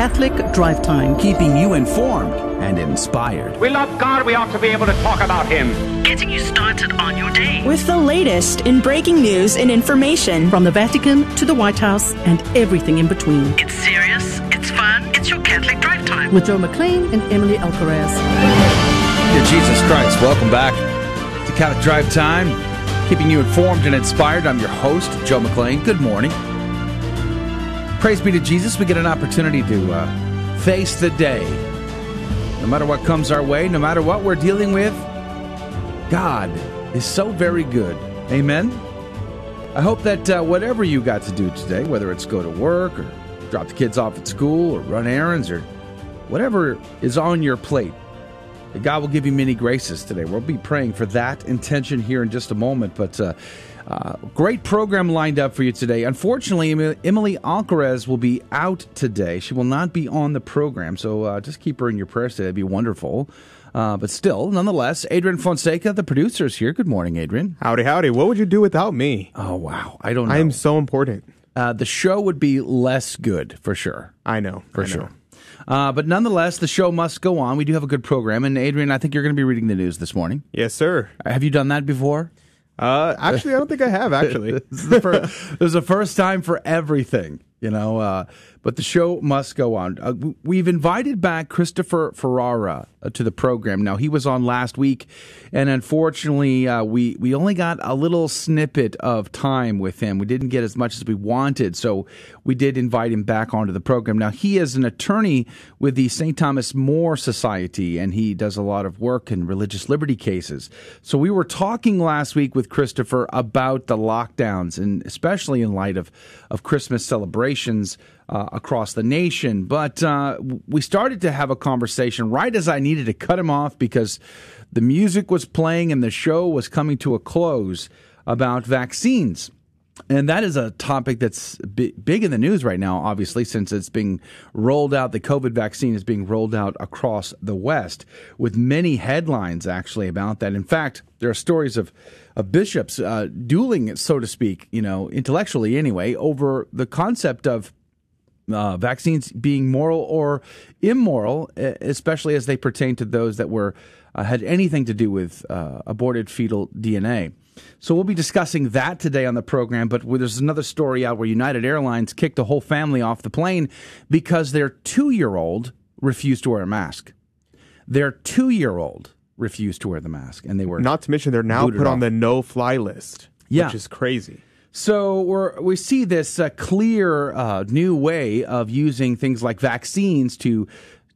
Catholic Drive Time, keeping you informed and inspired. We love God, we ought to be able to talk about Him. Getting you started on your day. With the latest in breaking news and information from the Vatican to the White House and everything in between. It's serious, it's fun, it's your Catholic Drive Time. With Joe McClain and Emily Alcaraz. Dear Jesus Christ, welcome back to Catholic Drive Time, keeping you informed and inspired. I'm your host, Joe McClain. Good morning. Praise be to Jesus. We get an opportunity to uh, face the day. No matter what comes our way, no matter what we're dealing with, God is so very good. Amen. I hope that uh, whatever you got to do today, whether it's go to work or drop the kids off at school or run errands or whatever is on your plate, that God will give you many graces today. We'll be praying for that intention here in just a moment. But uh, uh, great program lined up for you today. Unfortunately, Emily Alcaraz will be out today. She will not be on the program, so uh, just keep her in your prayers today. It'd be wonderful. Uh, but still, nonetheless, Adrian Fonseca, the producer, is here. Good morning, Adrian. Howdy, howdy. What would you do without me? Oh, wow. I don't know. I am so important. Uh, the show would be less good, for sure. I know. For I know. sure. Uh, but nonetheless, the show must go on. We do have a good program. And Adrian, I think you're going to be reading the news this morning. Yes, sir. Have you done that before? Uh, actually, I don't think I have. Actually, this, is the first, this is the first time for everything, you know. Uh, but the show must go on. Uh, we've invited back Christopher Ferrara uh, to the program. Now he was on last week, and unfortunately, uh, we we only got a little snippet of time with him. We didn't get as much as we wanted, so we did invite him back onto the program. Now he is an attorney with the St. Thomas More Society, and he does a lot of work in religious liberty cases. So we were talking last week with Christopher about the lockdowns, and especially in light of of Christmas celebrations uh, across the nation. But uh, we started to have a conversation right as I needed to cut him off because the music was playing and the show was coming to a close about vaccines. And that is a topic that's big in the news right now, obviously, since it's being rolled out. The COVID vaccine is being rolled out across the West with many headlines actually about that. In fact, there are stories of, of bishops uh, dueling, so to speak, you know, intellectually anyway, over the concept of uh, vaccines being moral or immoral, especially as they pertain to those that were uh, had anything to do with uh, aborted fetal DNA. So we'll be discussing that today on the program. But there's another story out where United Airlines kicked a whole family off the plane because their two-year-old refused to wear a mask. Their two-year-old refused to wear the mask, and they were not to mention they're now put on the no-fly list, yeah. which is crazy. So we we see this uh, clear uh, new way of using things like vaccines to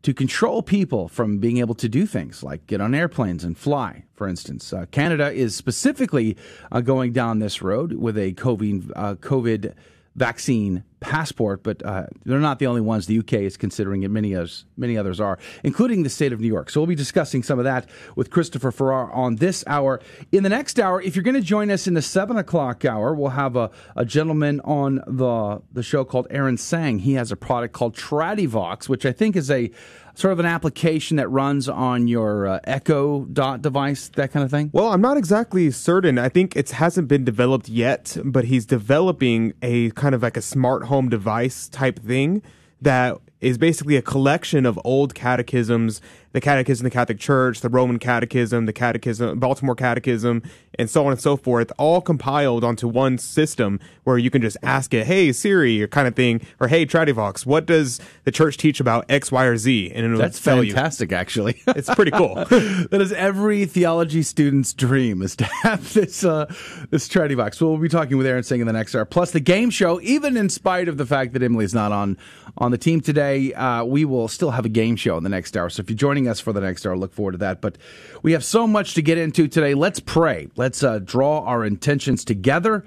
to control people from being able to do things like get on airplanes and fly. For instance, uh, Canada is specifically uh, going down this road with a COVID, uh, COVID vaccine passport, but uh, they're not the only ones. The UK is considering it. Many others, many others are, including the state of New York. So we'll be discussing some of that with Christopher Ferrara on this hour. In the next hour, if you're going to join us in the seven o'clock hour, we'll have a, a gentleman on the the show called Aaron Seng. He has a product called Tradivox, which I think is a sort of an application that runs on your uh, Echo Dot device, that kind of thing? Well, I'm not exactly certain. I think it hasn't been developed yet, but he's developing a kind of like a smart home device type thing that is basically a collection of old catechisms the Catechism of the Catholic Church, the Roman Catechism, the Catechism, Baltimore Catechism, and so on and so forth, all compiled onto one system where you can just ask it, "Hey Siri," or kind of thing, or "Hey Tradivox, what does the church teach about X, Y, or Z?" And it'll that's fantastic. You. Actually, it's pretty cool. that is every theology student's dream is to have this uh, this Tradivox. So we'll be talking with Aaron Seng in the next hour. Plus the game show, even in spite of the fact that Emily's not on on the team today, uh, we will still have a game show in the next hour. So if you're joining joining us for the next hour. Look forward to that. But we have so much to get into today. Let's pray. Let's uh, draw our intentions together.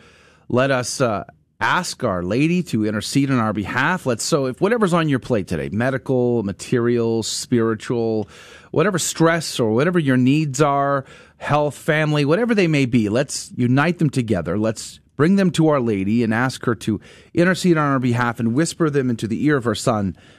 Let us uh, ask Our Lady to intercede on our behalf. Let's so if whatever's on your plate today, medical, material, spiritual, whatever stress or whatever your needs are, health, family, whatever they may be, let's unite them together. Let's bring them to Our Lady and ask her to intercede on our behalf and whisper them into the ear of her Son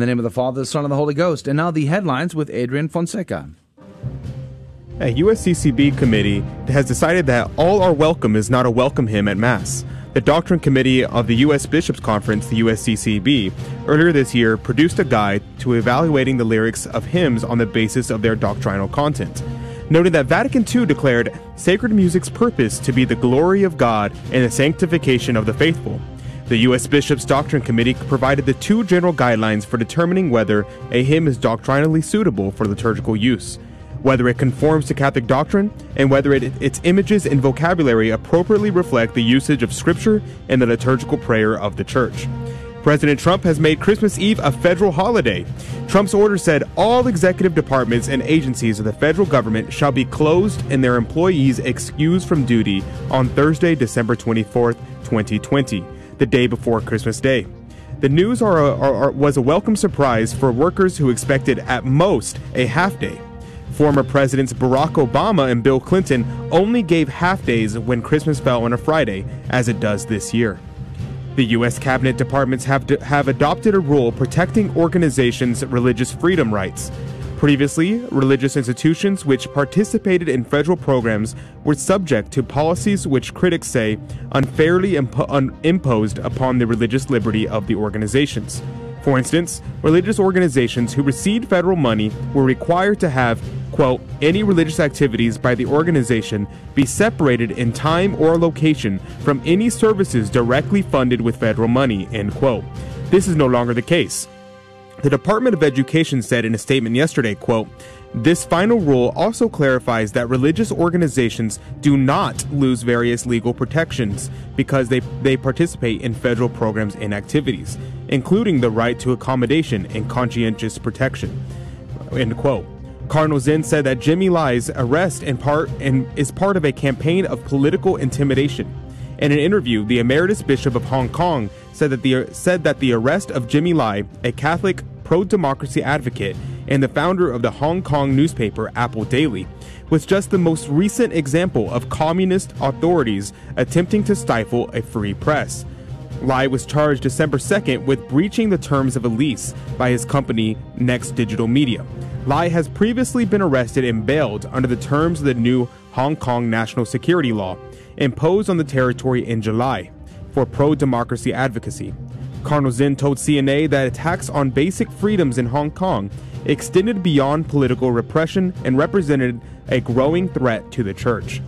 In the name of the Father, the Son, and the Holy Ghost. And now the headlines with Adrian Fonseca. A USCCB committee has decided that all are welcome is not a welcome hymn at Mass. The Doctrine Committee of the U.S. Bishops Conference, the USCCB, earlier this year produced a guide to evaluating the lyrics of hymns on the basis of their doctrinal content, noting that Vatican II declared sacred music's purpose to be the glory of God and the sanctification of the faithful. The U.S. Bishops Doctrine Committee provided the two general guidelines for determining whether a hymn is doctrinally suitable for liturgical use whether it conforms to Catholic doctrine, and whether it, its images and vocabulary appropriately reflect the usage of Scripture and the liturgical prayer of the Church. President Trump has made Christmas Eve a federal holiday. Trump's order said all executive departments and agencies of the federal government shall be closed and their employees excused from duty on Thursday, December 24, 2020, the day before Christmas Day. The news are are, are, was a welcome surprise for workers who expected at most a half day. Former Presidents Barack Obama and Bill Clinton only gave half days when Christmas fell on a Friday, as it does this year. The U.S. Cabinet departments have, have adopted a rule protecting organizations' religious freedom rights. Previously, religious institutions which participated in federal programs were subject to policies which critics say unfairly impo- un- imposed upon the religious liberty of the organizations. For instance, religious organizations who received federal money were required to have quote, any religious activities by the organization be separated in time or location from any services directly funded with federal money, end quote. This is no longer the case. The Department of Education said in a statement yesterday, quote, this final rule also clarifies that religious organizations do not lose various legal protections because they, they participate in federal programs and activities, including the right to accommodation and conscientious protection. End quote. Cardinal Zen said that Jimmy Lai's arrest in part is part of a campaign of political intimidation. In an interview, the emeritus bishop of Hong Kong said that the said that the arrest of Jimmy Lai, a Catholic pro-democracy advocate and the founder of the Hong Kong newspaper Apple Daily, was just the most recent example of communist authorities attempting to stifle a free press. Lai was charged December 2nd with breaching the terms of a lease by his company Next Digital Media. Lai has previously been arrested and bailed under the terms of the new Hong Kong national security law, imposed on the territory in July, for pro democracy advocacy. Cardinal Zen told CNA that attacks on basic freedoms in Hong Kong extended beyond political repression and represented a growing threat to the church.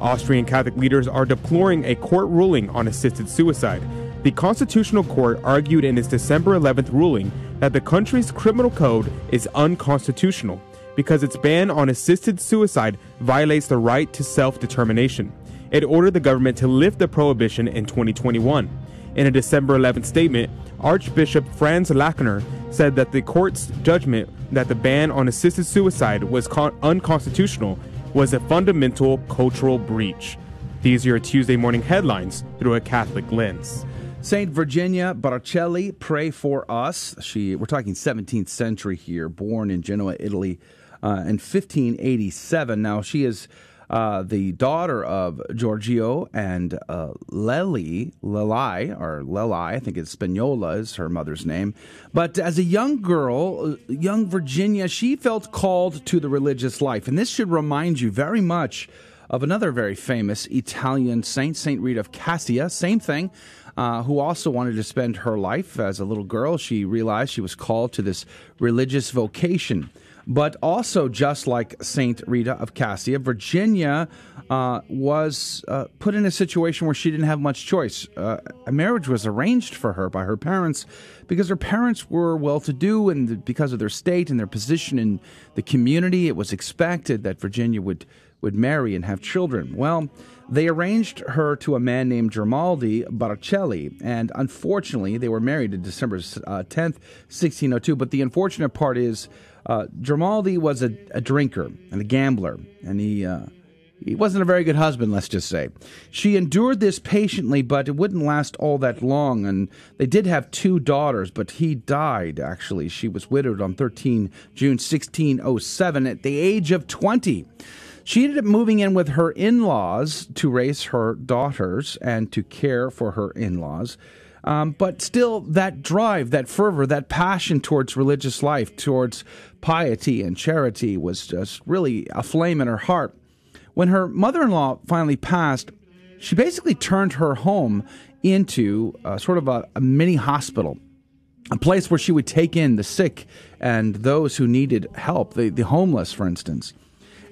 Austrian Catholic leaders are deploring a court ruling on assisted suicide. The Constitutional Court argued in its December 11th ruling that the country's criminal code is unconstitutional because its ban on assisted suicide violates the right to self determination. It ordered the government to lift the prohibition in 2021. In a December 11th statement, Archbishop Franz Lackner said that the court's judgment that the ban on assisted suicide was con- unconstitutional was a fundamental cultural breach. These are your Tuesday morning headlines through a Catholic lens. Saint Virginia Bracelli, pray for us. She, we're talking 17th century here, born in Genoa, Italy, uh, in 1587. Now she is uh, the daughter of Giorgio and uh, Lely, Lelai, or Lelai, I think it's Spagnola is her mother's name. But as a young girl, uh, young Virginia, she felt called to the religious life, and this should remind you very much of another very famous Italian saint, Saint Rita of Cascia. Same thing uh, who also wanted to spend her life as a little girl. She realized she was called to this religious vocation. But also, just like Saint Rita of Cascia, Virginia uh, was uh, put in a situation where she didn't have much choice. Uh, a marriage was arranged for her by her parents because her parents were well to do, and because of their state and their position in the community, it was expected that Virginia would, would marry and have children. Well, they arranged her to a man named Grimaldi Bracelli, and unfortunately, they were married in December uh, 10th, 1602. But the unfortunate part is, uh, Grimaldi was a, a, drinker and a gambler, and he uh, he wasn't a very good husband, let's just say. She endured this patiently, but it wouldn't last all that long. And they did have two daughters, but he died, actually. She was widowed on 13 June 1607 at the age of 20. She ended up moving in with her in laws to raise her daughters and to care for her in laws. Um, but still, that drive, that fervor, that passion towards religious life, towards piety and charity was just really a flame in her heart. When her mother in law finally passed, she basically turned her home into uh, sort of a, a mini hospital a place where she would take in the sick and those who needed help, the, the homeless, for instance.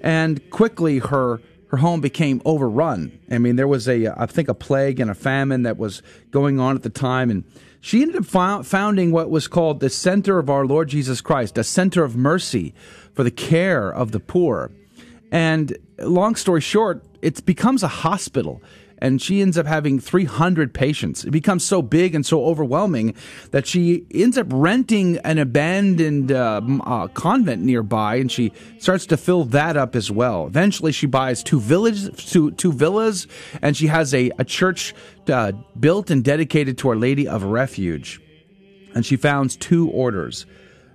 And quickly, her her home became overrun. I mean, there was a I think a plague and a famine that was going on at the time, and she ended up founding what was called the Center of Our Lord Jesus Christ, a center of mercy for the care of the poor. And long story short, it becomes a hospital and she ends up having 300 patients. It becomes so big and so overwhelming that she ends up renting an abandoned uh, uh, convent nearby, and she starts to fill that up as well. Eventually, she buys two villages, two, two villas, and she has a, a church uh, built and dedicated to Our Lady of Refuge. And she founds two orders.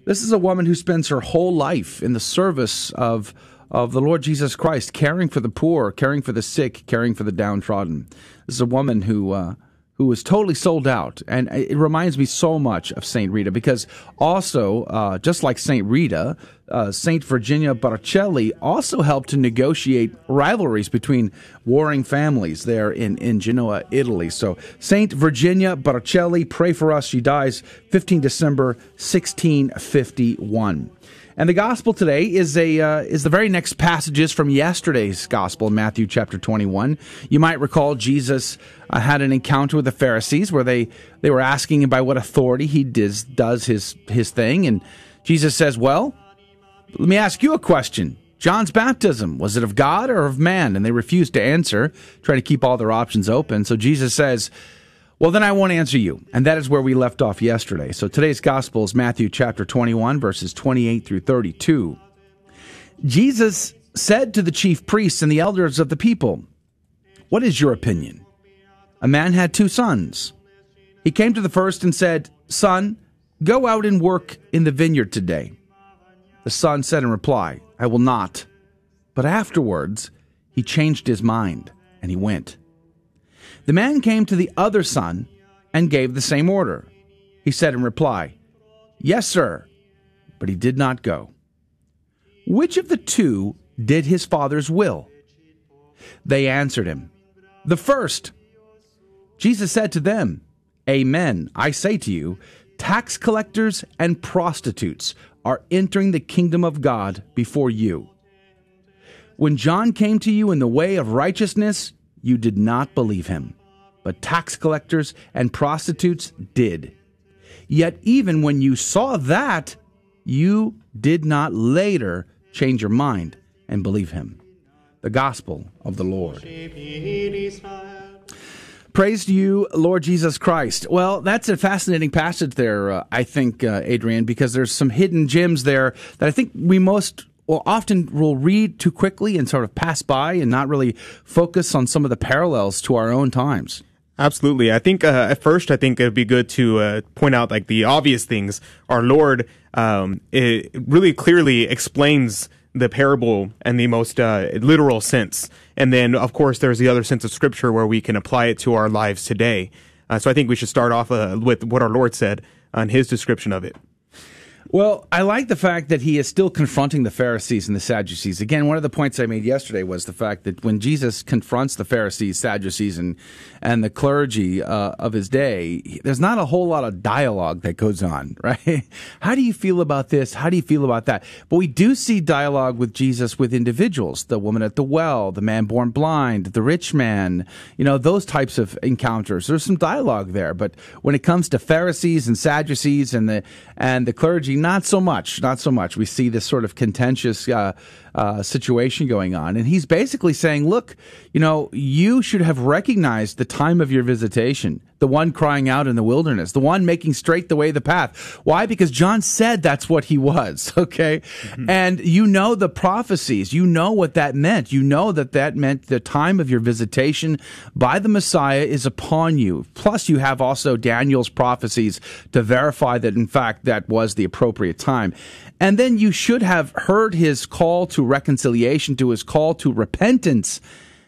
This is a woman who spends her whole life in the service of of the Lord Jesus Christ, caring for the poor, caring for the sick, caring for the downtrodden. This is a woman who uh, who was totally sold out, and it reminds me so much of Saint Rita because also, uh, just like Saint Rita, uh, Saint Virginia Bracelli also helped to negotiate rivalries between warring families there in in Genoa, Italy. So Saint Virginia Bracelli, pray for us. She dies 15 December 1651. And the gospel today is a uh, is the very next passages from yesterday's gospel Matthew chapter 21. You might recall Jesus uh, had an encounter with the Pharisees where they they were asking him by what authority he does does his his thing and Jesus says, "Well, let me ask you a question. John's baptism, was it of God or of man?" And they refused to answer, trying to keep all their options open. So Jesus says, well, then I won't answer you. And that is where we left off yesterday. So today's gospel is Matthew chapter 21, verses 28 through 32. Jesus said to the chief priests and the elders of the people, What is your opinion? A man had two sons. He came to the first and said, Son, go out and work in the vineyard today. The son said in reply, I will not. But afterwards, he changed his mind and he went. The man came to the other son and gave the same order. He said in reply, Yes, sir, but he did not go. Which of the two did his father's will? They answered him, The first. Jesus said to them, Amen, I say to you, tax collectors and prostitutes are entering the kingdom of God before you. When John came to you in the way of righteousness, you did not believe him, but tax collectors and prostitutes did. Yet even when you saw that, you did not later change your mind and believe him. The Gospel of the Lord. Praise to you, Lord Jesus Christ. Well, that's a fascinating passage there, uh, I think, uh, Adrian, because there's some hidden gems there that I think we most will often will read too quickly and sort of pass by and not really focus on some of the parallels to our own times. Absolutely. I think uh, at first, I think it'd be good to uh, point out like the obvious things. Our Lord um, it really clearly explains the parable in the most uh, literal sense, and then of course there's the other sense of Scripture where we can apply it to our lives today. Uh, so I think we should start off uh, with what our Lord said on His description of it. Well, I like the fact that he is still confronting the Pharisees and the Sadducees. Again, one of the points I made yesterday was the fact that when Jesus confronts the Pharisees, Sadducees, and and the clergy uh, of his day, there's not a whole lot of dialogue that goes on, right? How do you feel about this? How do you feel about that? But we do see dialogue with Jesus with individuals: the woman at the well, the man born blind, the rich man. You know, those types of encounters. There's some dialogue there, but when it comes to Pharisees and Sadducees and the and the clergy not so much. Not so much. We see this sort of contentious uh, uh, situation going on. And he's basically saying, look, you know, you should have recognized the time of your visitation. the one crying out in the wilderness, the one making straight the way, the path. Why? Because John said that's what he was, okay? Mm-hmm. And you know the prophecies. You know what that meant. You know that that meant the time of your visitation by the Messiah is upon you. Plus, you have also Daniel's prophecies to verify that, in fact, that was the appropriate time. And then you should have heard his call to reconciliation, to his call to repentance,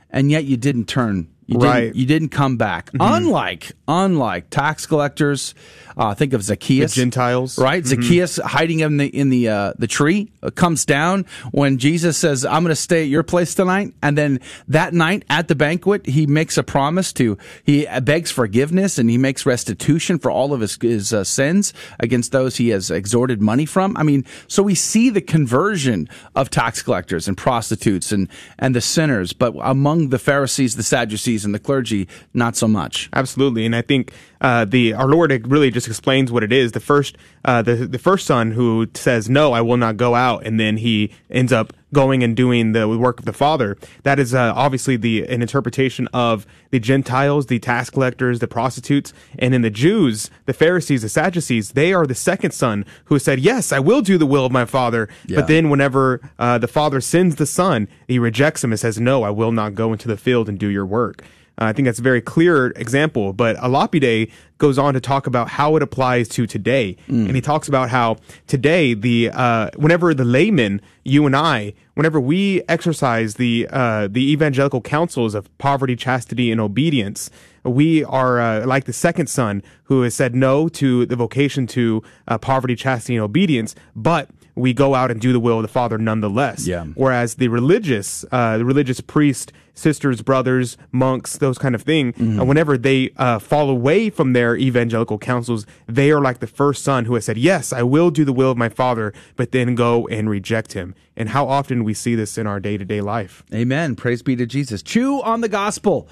and yet you didn't turn you right. Didn't, you didn't come back. Mm-hmm. Unlike, unlike tax collectors, uh, think of Zacchaeus, the Gentiles, right? Mm-hmm. Zacchaeus hiding in the in the uh, the tree uh, comes down when Jesus says, "I'm going to stay at your place tonight." And then that night at the banquet, he makes a promise to he begs forgiveness and he makes restitution for all of his his uh, sins against those he has extorted money from. I mean, so we see the conversion of tax collectors and prostitutes and and the sinners, but among the Pharisees, the Sadducees, and the clergy, not so much. Absolutely, and I think uh, the our Lord really just explains what it is. The first uh, the the first son who says no, I will not go out, and then he ends up going and doing the work of the Father. That is uh, obviously the an interpretation of the Gentiles, the tax collectors, the prostitutes, and in the Jews, the Pharisees, the Sadducees. They are the second son who said, "Yes, I will do the will of my Father." Yeah. But then, whenever uh, the Father sends the Son, he rejects him and says, "No, I will not go into the field and do your work." Uh, I think that's a very clear example. But a Lapide goes on to talk about how it applies to today, mm. and he talks about how today the uh, whenever the layman, you and I, whenever we exercise the uh, the evangelical counsels of poverty, chastity, and obedience, we are uh, like the second son who has said no to the vocation to uh, poverty, chastity, and obedience, but we go out and do the will of the Father nonetheless. Yeah. Whereas the religious, uh, the religious priest, sisters, brothers, monks, those kind of thing, mm-hmm. uh, whenever they uh, fall away from their evangelical counsels, they are like the first son who has said, "Yes, I will do the will of my Father," but then go and reject him. And how often we see this in our day to day life. Amen. Praise be to Jesus. Chew on the gospel.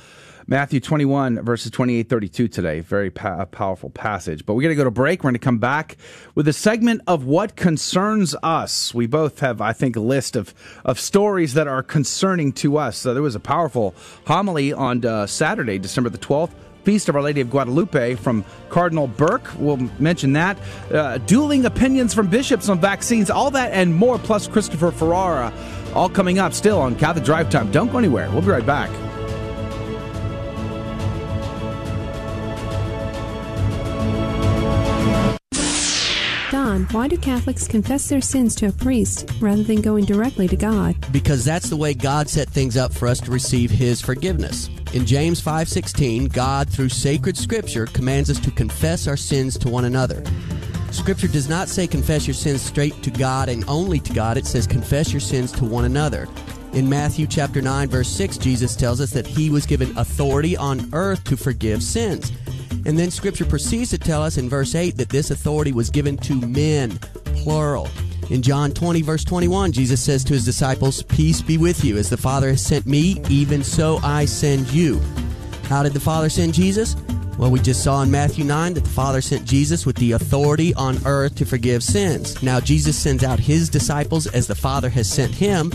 Matthew 21, verses 28 32 today. Very pa- powerful passage. But we're going to go to break. We're going to come back with a segment of what concerns us. We both have, I think, a list of, of stories that are concerning to us. So there was a powerful homily on uh, Saturday, December the 12th. Feast of Our Lady of Guadalupe from Cardinal Burke. We'll mention that. Uh, dueling opinions from bishops on vaccines, all that and more, plus Christopher Ferrara, all coming up still on Catholic Drive Time. Don't go anywhere. We'll be right back. Don, why do Catholics confess their sins to a priest rather than going directly to God? Because that's the way God set things up for us to receive his forgiveness. In James 5:16, God through sacred scripture commands us to confess our sins to one another. Scripture does not say confess your sins straight to God and only to God. It says confess your sins to one another. In Matthew chapter 9 verse 6, Jesus tells us that he was given authority on earth to forgive sins. And then scripture proceeds to tell us in verse 8 that this authority was given to men, plural. In John 20, verse 21, Jesus says to his disciples, Peace be with you. As the Father has sent me, even so I send you. How did the Father send Jesus? Well, we just saw in Matthew 9 that the Father sent Jesus with the authority on earth to forgive sins. Now, Jesus sends out his disciples as the Father has sent him.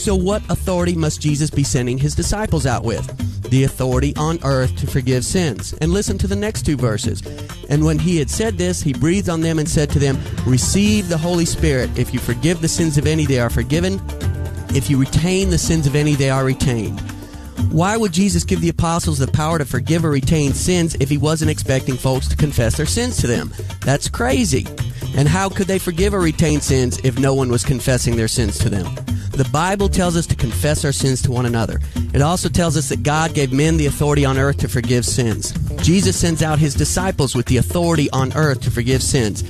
So, what authority must Jesus be sending his disciples out with? the authority on earth to forgive sins. And listen to the next two verses. And when he had said this, he breathed on them and said to them, Receive the Holy Spirit. If you forgive the sins of any, they are forgiven. If you retain the sins of any, they are retained. Why would Jesus give the apostles the power to forgive or retain sins if he wasn't expecting folks to confess their sins to them? That's crazy. And how could they forgive or retain sins if no one was confessing their sins to them? The Bible tells us to confess our sins to one another. It also tells us that God gave men the authority on earth to forgive sins. Jesus sends out his disciples with the authority on earth to forgive sins.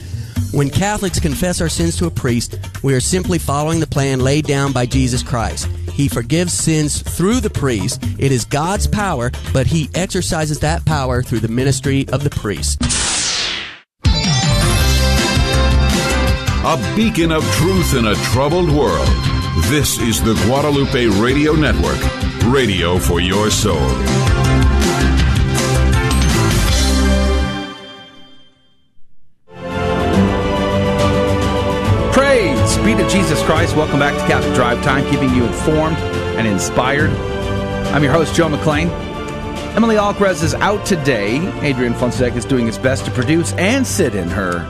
When Catholics confess our sins to a priest, we are simply following the plan laid down by Jesus Christ. He forgives sins through the priest. It is God's power, but he exercises that power through the ministry of the priest. A beacon of truth in a troubled world. This is the Guadalupe Radio Network, radio for your soul. Praise be to Jesus Christ. Welcome back to Catholic Drive Time, keeping you informed and inspired. I'm your host, Joe McClain. Emily Alcaraz is out today. Adrian Fonseca is doing his best to produce and sit in her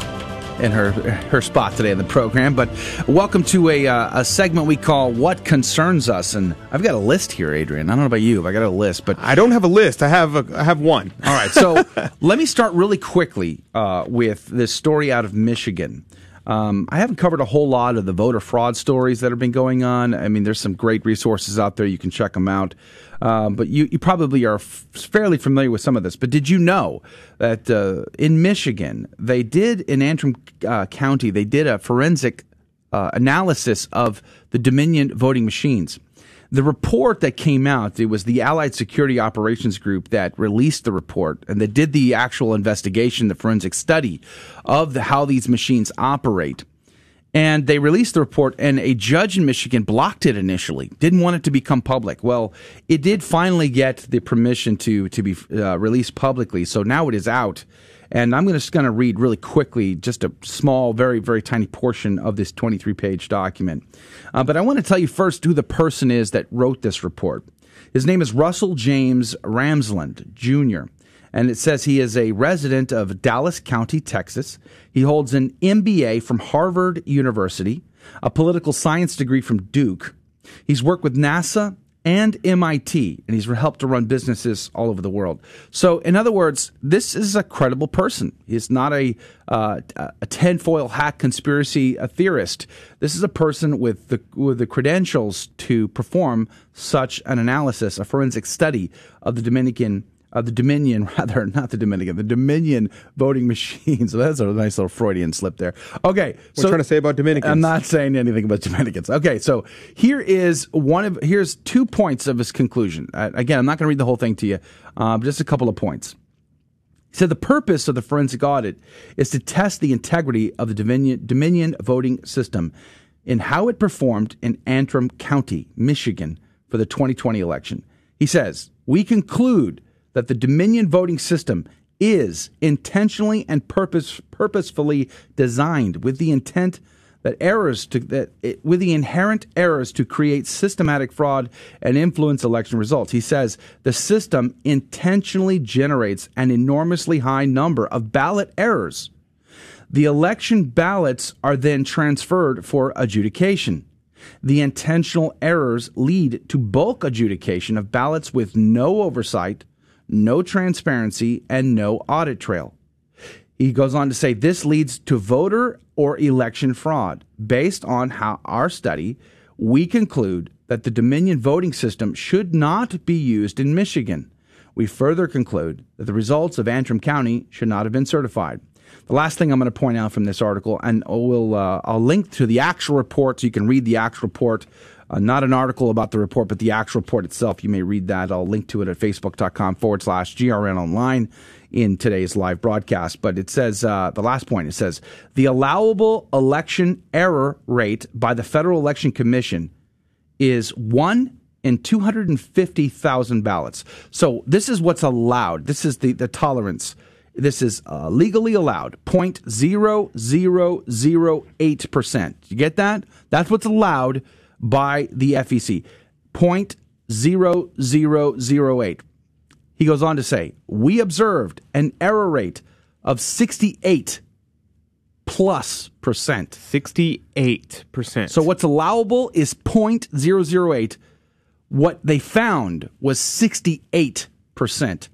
in her her spot today in the program. But welcome to a uh, a segment we call "What Concerns Us," and I've got a list here, Adrian. I don't know about you, but I got a list. But I don't have a list. I have a, I have one. All right, so let me start really quickly uh, with this story out of Michigan. Um, I haven't covered a whole lot of the voter fraud stories that have been going on. I mean, there's some great resources out there. You can check them out. Um, but you, you probably are f- fairly familiar with some of this. But did you know that uh, in Michigan, they did in Antrim uh, County, they did a forensic uh, analysis of the Dominion voting machines? The report that came out, it was the Allied Security Operations Group that released the report and that did the actual investigation, the forensic study of the, how these machines operate. And they released the report, and a judge in Michigan blocked it initially, didn't want it to become public. Well, it did finally get the permission to, to be uh, released publicly, so now it is out. And I'm just going to read really quickly just a small, very, very tiny portion of this 23 page document. Uh, but I want to tell you first who the person is that wrote this report. His name is Russell James Ramsland Jr and it says he is a resident of Dallas County, Texas. He holds an MBA from Harvard University, a political science degree from Duke. He's worked with NASA and MIT, and he's helped to run businesses all over the world. So, in other words, this is a credible person. He's not a uh, a tinfoil hat conspiracy theorist. This is a person with the with the credentials to perform such an analysis, a forensic study of the Dominican uh, the Dominion, rather, not the Dominican, the Dominion voting machines. So that's a nice little Freudian slip there. Okay. What so trying to say about Dominicans? I'm not saying anything about Dominicans. Okay. So here is one of, here's two points of his conclusion. Uh, again, I'm not going to read the whole thing to you, uh, just a couple of points. He said the purpose of the forensic audit is to test the integrity of the Dominion, Dominion voting system and how it performed in Antrim County, Michigan for the 2020 election. He says, We conclude that the Dominion voting system is intentionally and purpose, purposefully designed with the intent that errors to that it, with the inherent errors to create systematic fraud and influence election results. He says the system intentionally generates an enormously high number of ballot errors. The election ballots are then transferred for adjudication. The intentional errors lead to bulk adjudication of ballots with no oversight no transparency, and no audit trail. He goes on to say this leads to voter or election fraud. Based on how our study, we conclude that the Dominion voting system should not be used in Michigan. We further conclude that the results of Antrim County should not have been certified. The last thing I'm going to point out from this article, and we'll, uh, I'll link to the actual report so you can read the actual report uh, not an article about the report, but the actual report itself. You may read that. I'll link to it at facebook.com forward slash GRN online in today's live broadcast. But it says, uh, the last point, it says, the allowable election error rate by the Federal Election Commission is one in 250,000 ballots. So this is what's allowed. This is the, the tolerance. This is uh, legally allowed 0.0008%. You get that? That's what's allowed by the FEC. 0.0008. He goes on to say, we observed an error rate of 68 plus percent. 68 percent. So what's allowable is 0.008. What they found was 68 percent.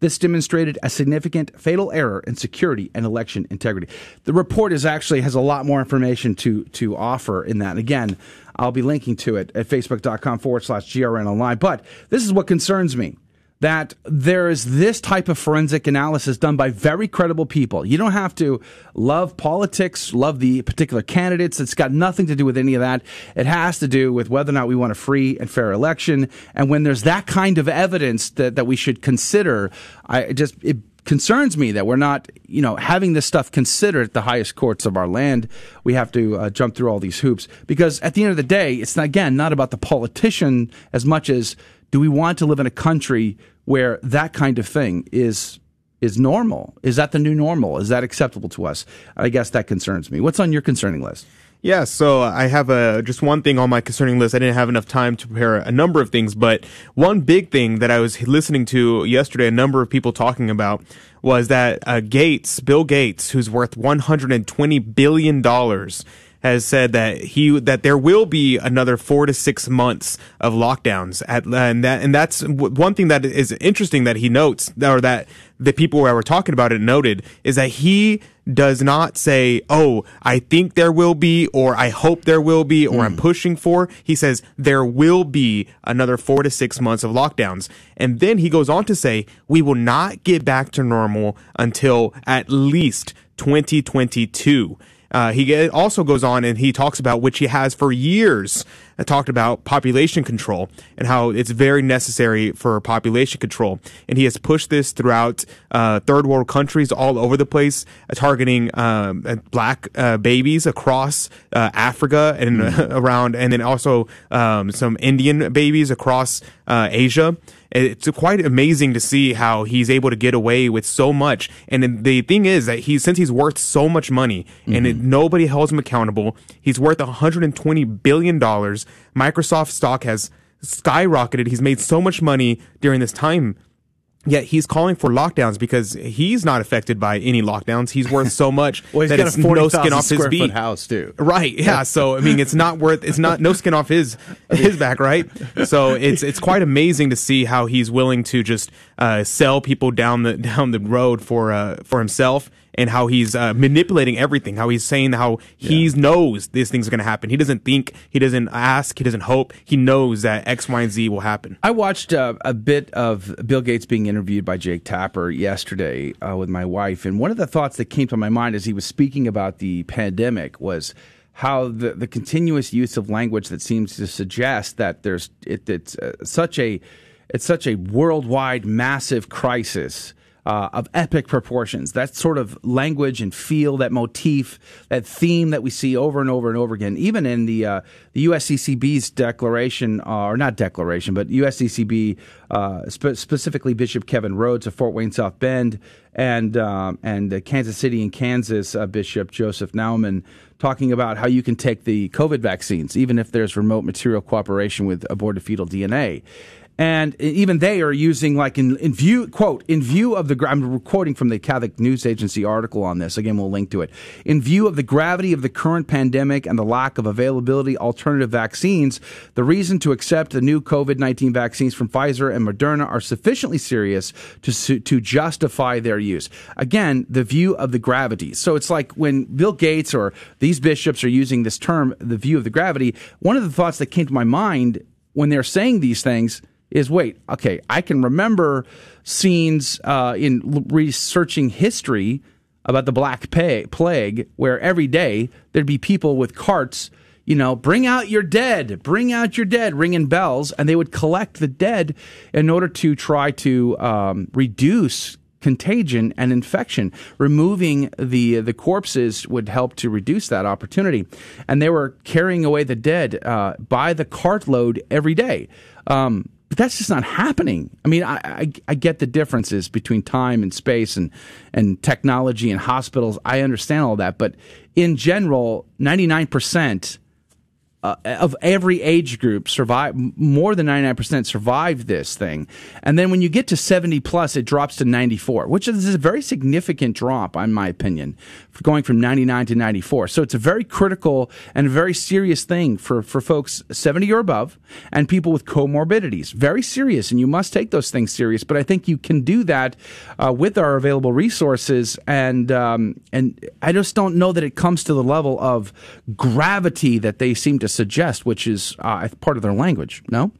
This demonstrated a significant fatal error in security and election integrity. The report is actually has a lot more information to to offer in that. Again, I'll be linking to it at facebook.com forward slash GRN online. But this is what concerns me that there is this type of forensic analysis done by very credible people. You don't have to love politics, love the particular candidates. It's got nothing to do with any of that. It has to do with whether or not we want a free and fair election. And when there's that kind of evidence that, that we should consider, I just, it concerns me that we're not, you know, having this stuff considered at the highest courts of our land. We have to uh, jump through all these hoops because at the end of the day, it's not, again not about the politician as much as do we want to live in a country where that kind of thing is is normal? Is that the new normal? Is that acceptable to us? I guess that concerns me. What's on your concerning list? Yeah, so I have a just one thing on my concerning list. I didn't have enough time to prepare a number of things, but one big thing that I was listening to yesterday, a number of people talking about, was that uh, Gates, Bill Gates, who's worth 120 billion dollars, has said that he that there will be another four to six months of lockdowns at and that and that's one thing that is interesting that he notes or that the people that were talking about it noted is that he does not say, "Oh, I think there will be," or "I hope there will be," or "I'm hmm. pushing for." He says there will be another four to six months of lockdowns, and then he goes on to say, "We will not get back to normal until at least 2022." Uh, he also goes on and he talks about which he has for years uh, talked about population control and how it's very necessary for population control. And he has pushed this throughout uh, third world countries all over the place, uh, targeting um, uh, black uh, babies across uh, Africa and uh, around, and then also um, some Indian babies across uh, Asia it's quite amazing to see how he's able to get away with so much. And the thing is that he, since he's worth so much money and it, nobody holds him accountable, he's worth 120 billion dollars. Microsoft stock has skyrocketed. He's made so much money during this time. Yet he's calling for lockdowns because he's not affected by any lockdowns. He's worth so much Well, he's that got it's a no skin off his beat. house too. Right. Yeah. So I mean, it's not worth. It's not no skin off his his back. Right. So it's it's quite amazing to see how he's willing to just uh, sell people down the down the road for uh, for himself, and how he's uh, manipulating everything. How he's saying how he knows these things are going to happen. He doesn't think. He doesn't ask. He doesn't hope. He knows that X, Y, and Z will happen. I watched uh, a bit of Bill Gates being interviewed by Jake Tapper yesterday uh, with my wife, and one of the thoughts that came to my mind as he was speaking about the pandemic was how the, the continuous use of language that seems to suggest that there's it, it's uh, such a it's such a worldwide massive crisis uh, of epic proportions. That sort of language and feel, that motif, that theme that we see over and over and over again, even in the uh, the USCCB's declaration, uh, or not declaration, but USCCB, uh, spe- specifically Bishop Kevin Rhoades of Fort Wayne South Bend, and um, and Kansas City and Kansas uh, Bishop Joseph Naumann, talking about how you can take the COVID vaccines, even if there's remote material cooperation with aborted fetal DNA and even they are using like in, in view quote in view of the I'm quoting from the Catholic News Agency article on this. Again we'll link to it. In view of the gravity of the current pandemic and the lack of availability alternative vaccines the reason to accept the new COVID-19 vaccines from Pfizer and Moderna are sufficiently serious to to justify their use. Again the view of the gravity. So it's like when Bill Gates or these bishops are using this term the view of the gravity one of the thoughts that came to my mind when they're saying these things is wait, okay, I can remember scenes uh, in researching history about the Black Plague where every day there'd be people with carts, you know, bring out your dead, bring out your dead, ringing bells, and they would collect the dead in order to try to um, reduce contagion and infection. Removing the the corpses would help to reduce that opportunity, and they were carrying away the dead uh, by the cartload every day. Um, but that's just not happening. I mean, I, I, I get the differences between time and space and, and technology and hospitals. I understand all that. But in general, 99% uh, of every age group survive more than 99% survive this thing. And then when you get to 70 plus it drops to 94 which is a very significant drop in my opinion going from 99 to 94 so it's a very critical and very serious thing for, for folks 70 or above and people with comorbidities. Very serious and you must take those things serious but i think you can do that uh, with our available resources. And um, and i just don't know that it comes to the level of gravity that they seem to suggest, which is uh, part of their language. No.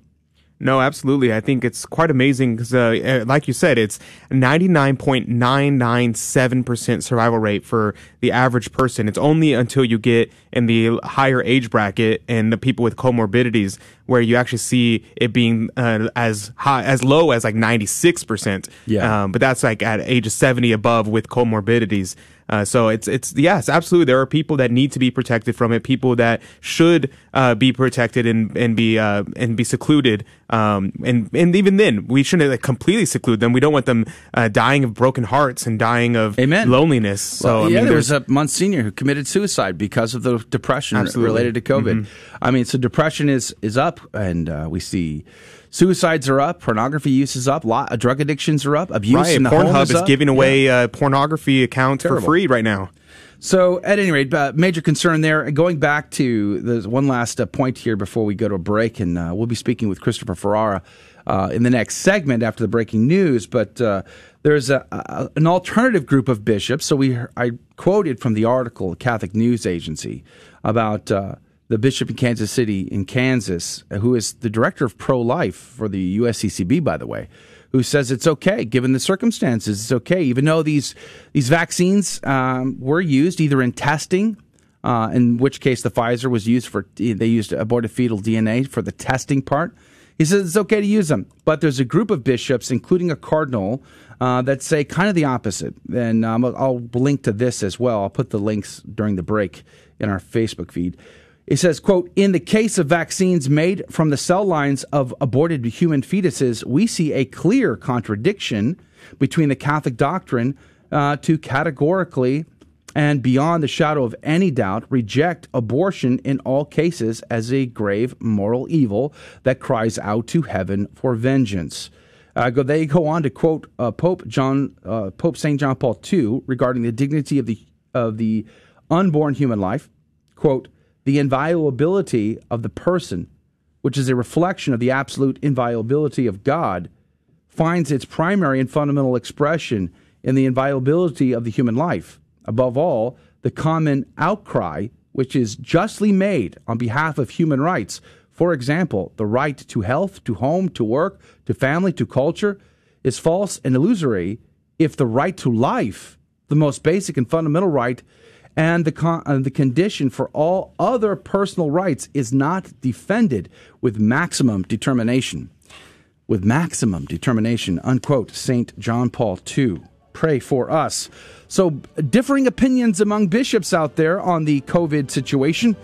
No, absolutely. I think it's quite amazing because, uh, uh, like you said, it's 99.997% survival rate for the average person. It's only until you get in the higher age bracket and the people with comorbidities where you actually see it being uh, as high as low as like 96%. Yeah. Um, but that's like at age 70 above with comorbidities. Uh, so it's it's yes, absolutely. There are people that need to be protected from it. People that should uh, be protected and and be uh, and be secluded. Um, and and even then, we shouldn't like, completely seclude them. We don't want them uh, dying of broken hearts and dying of Amen. loneliness. So Well, I yeah, mean, there was there's a Monsignor who committed suicide because of the depression Absolutely. related to COVID. I mean, so depression is is up, and uh, we see suicides are up, pornography use is up, lot, uh, drug addictions are up, abuse right. in the Pornhub is, is giving Yeah. away uh, pornography accounts Terrible. for free right now. So, at any rate, uh, major concern there. And going back to there's one last uh, point here before we go to a break, and uh, we'll be speaking with Christopher Ferrara uh, in the next segment after the breaking news. But uh, there's a, a, an alternative group of bishops. So we I quoted from the article, Catholic News Agency, about uh, the bishop in Kansas City, in Kansas, who is the director of pro life for the USCCB, by the way who says it's okay given the circumstances. It's okay, even though these these vaccines um, were used either in testing, uh, in which case the Pfizer was used for they used aborted fetal DNA for the testing part. He says it's okay to use them, but there's a group of bishops, including a cardinal, uh, that say kind of the opposite. And um, I'll, link to this as well. I'll put the links during the break in our Facebook feed. It says, quote, in the case of vaccines made from the cell lines of aborted human fetuses, we see a clear contradiction between the Catholic doctrine uh, to categorically and beyond the shadow of any doubt reject abortion in all cases as a grave moral evil that cries out to heaven for vengeance. Uh, they go on to quote uh, Pope John, uh, Pope Saint John Paul II regarding the dignity of the of the unborn human life. Quote: the inviolability of the person, which is a reflection of the absolute inviolability of God, finds its primary and fundamental expression in the inviolability of the human life. Above all, the common outcry, which is justly made on behalf of human rights, for example, the right to health, to home, to work, to family, to culture, is false and illusory if the right to life, the most basic and fundamental right, and the, con- the condition for all other personal rights is not defended with maximum determination. With maximum determination, unquote, St. John Paul II. Pray for us. So, differing opinions among bishops out there on the COVID situation.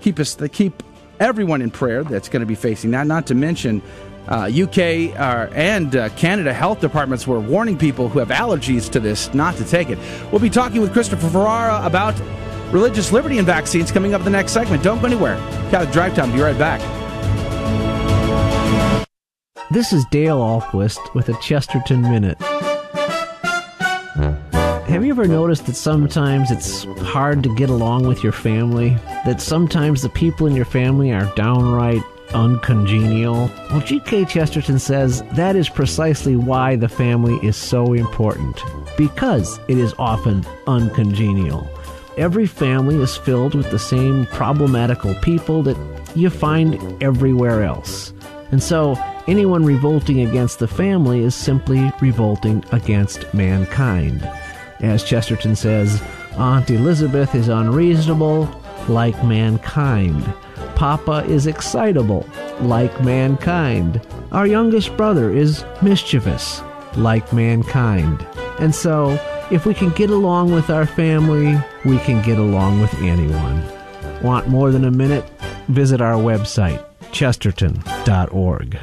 Keep us, keep everyone in prayer that's going to be facing that. Not to mention, uh, UK uh, and uh, Canada health departments were warning people who have allergies to this not to take it. We'll be talking with Christopher Ferrara about religious liberty and vaccines coming up in the next segment. Don't go anywhere. Catholic Drive Time. Be right back. This is Dale Ahlquist with a Chesterton Minute. Have you ever noticed that sometimes it's hard to get along with your family? That sometimes the people in your family are downright uncongenial? Well, G.K. Chesterton says that is precisely why the family is so important. Because it is often uncongenial. Every family is filled with the same problematical people that you find everywhere else. And so, anyone revolting against the family is simply revolting against mankind. As Chesterton says, Aunt Elizabeth is unreasonable, like mankind. Papa is excitable, like mankind. Our youngest brother is mischievous, like mankind. And so, if we can get along with our family, we can get along with anyone. Want more than a minute? Visit our website, chesterton.org.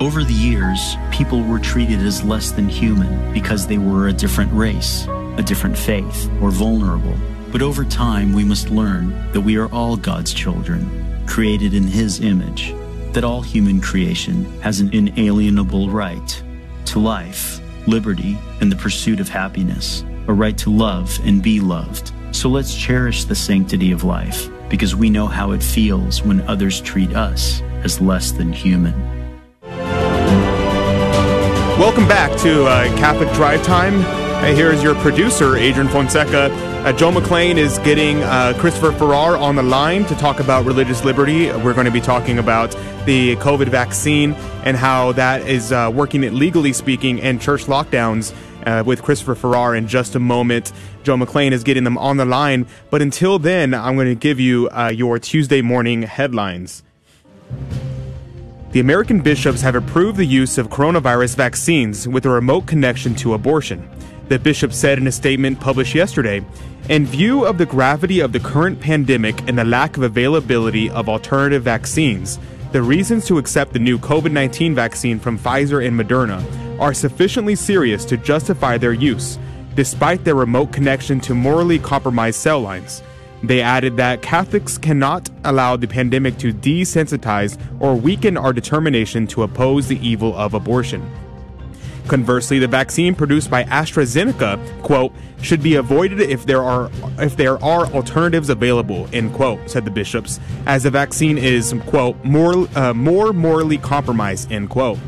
Over the years, people were treated as less than human because they were a different race, a different faith, or vulnerable. But over time, we must learn that we are all God's children, created in His image, that all human creation has an inalienable right to life, liberty, and the pursuit of happiness, a right to love and be loved. So let's cherish the sanctity of life because we know how it feels when others treat us as less than human. Welcome back to uh, Catholic Drive Time. Here is your producer, Adrian Fonseca. Uh, Joe McClain is getting uh, Christopher Ferrara on the line to talk about religious liberty. We're going to be talking about the COVID vaccine and how that is uh, working, legally speaking, and church lockdowns. Uh, with Christopher Ferrara in just a moment. Joe McClain is getting them on the line. But until then, I'm going to give you uh, your Tuesday morning headlines. The American bishops have approved the use of coronavirus vaccines with a remote connection to abortion. The bishop said in a statement published yesterday In view of the gravity of the current pandemic and the lack of availability of alternative vaccines, the reasons to accept the new COVID 19 vaccine from Pfizer and Moderna are sufficiently serious to justify their use, despite their remote connection to morally compromised cell lines. They added that Catholics cannot allow the pandemic to desensitize or weaken our determination to oppose the evil of abortion. Conversely, the vaccine produced by AstraZeneca, quote, should be avoided if there are if there are alternatives available, end quote, said the bishops, as the vaccine is, quote, more uh, more morally compromised, end quote.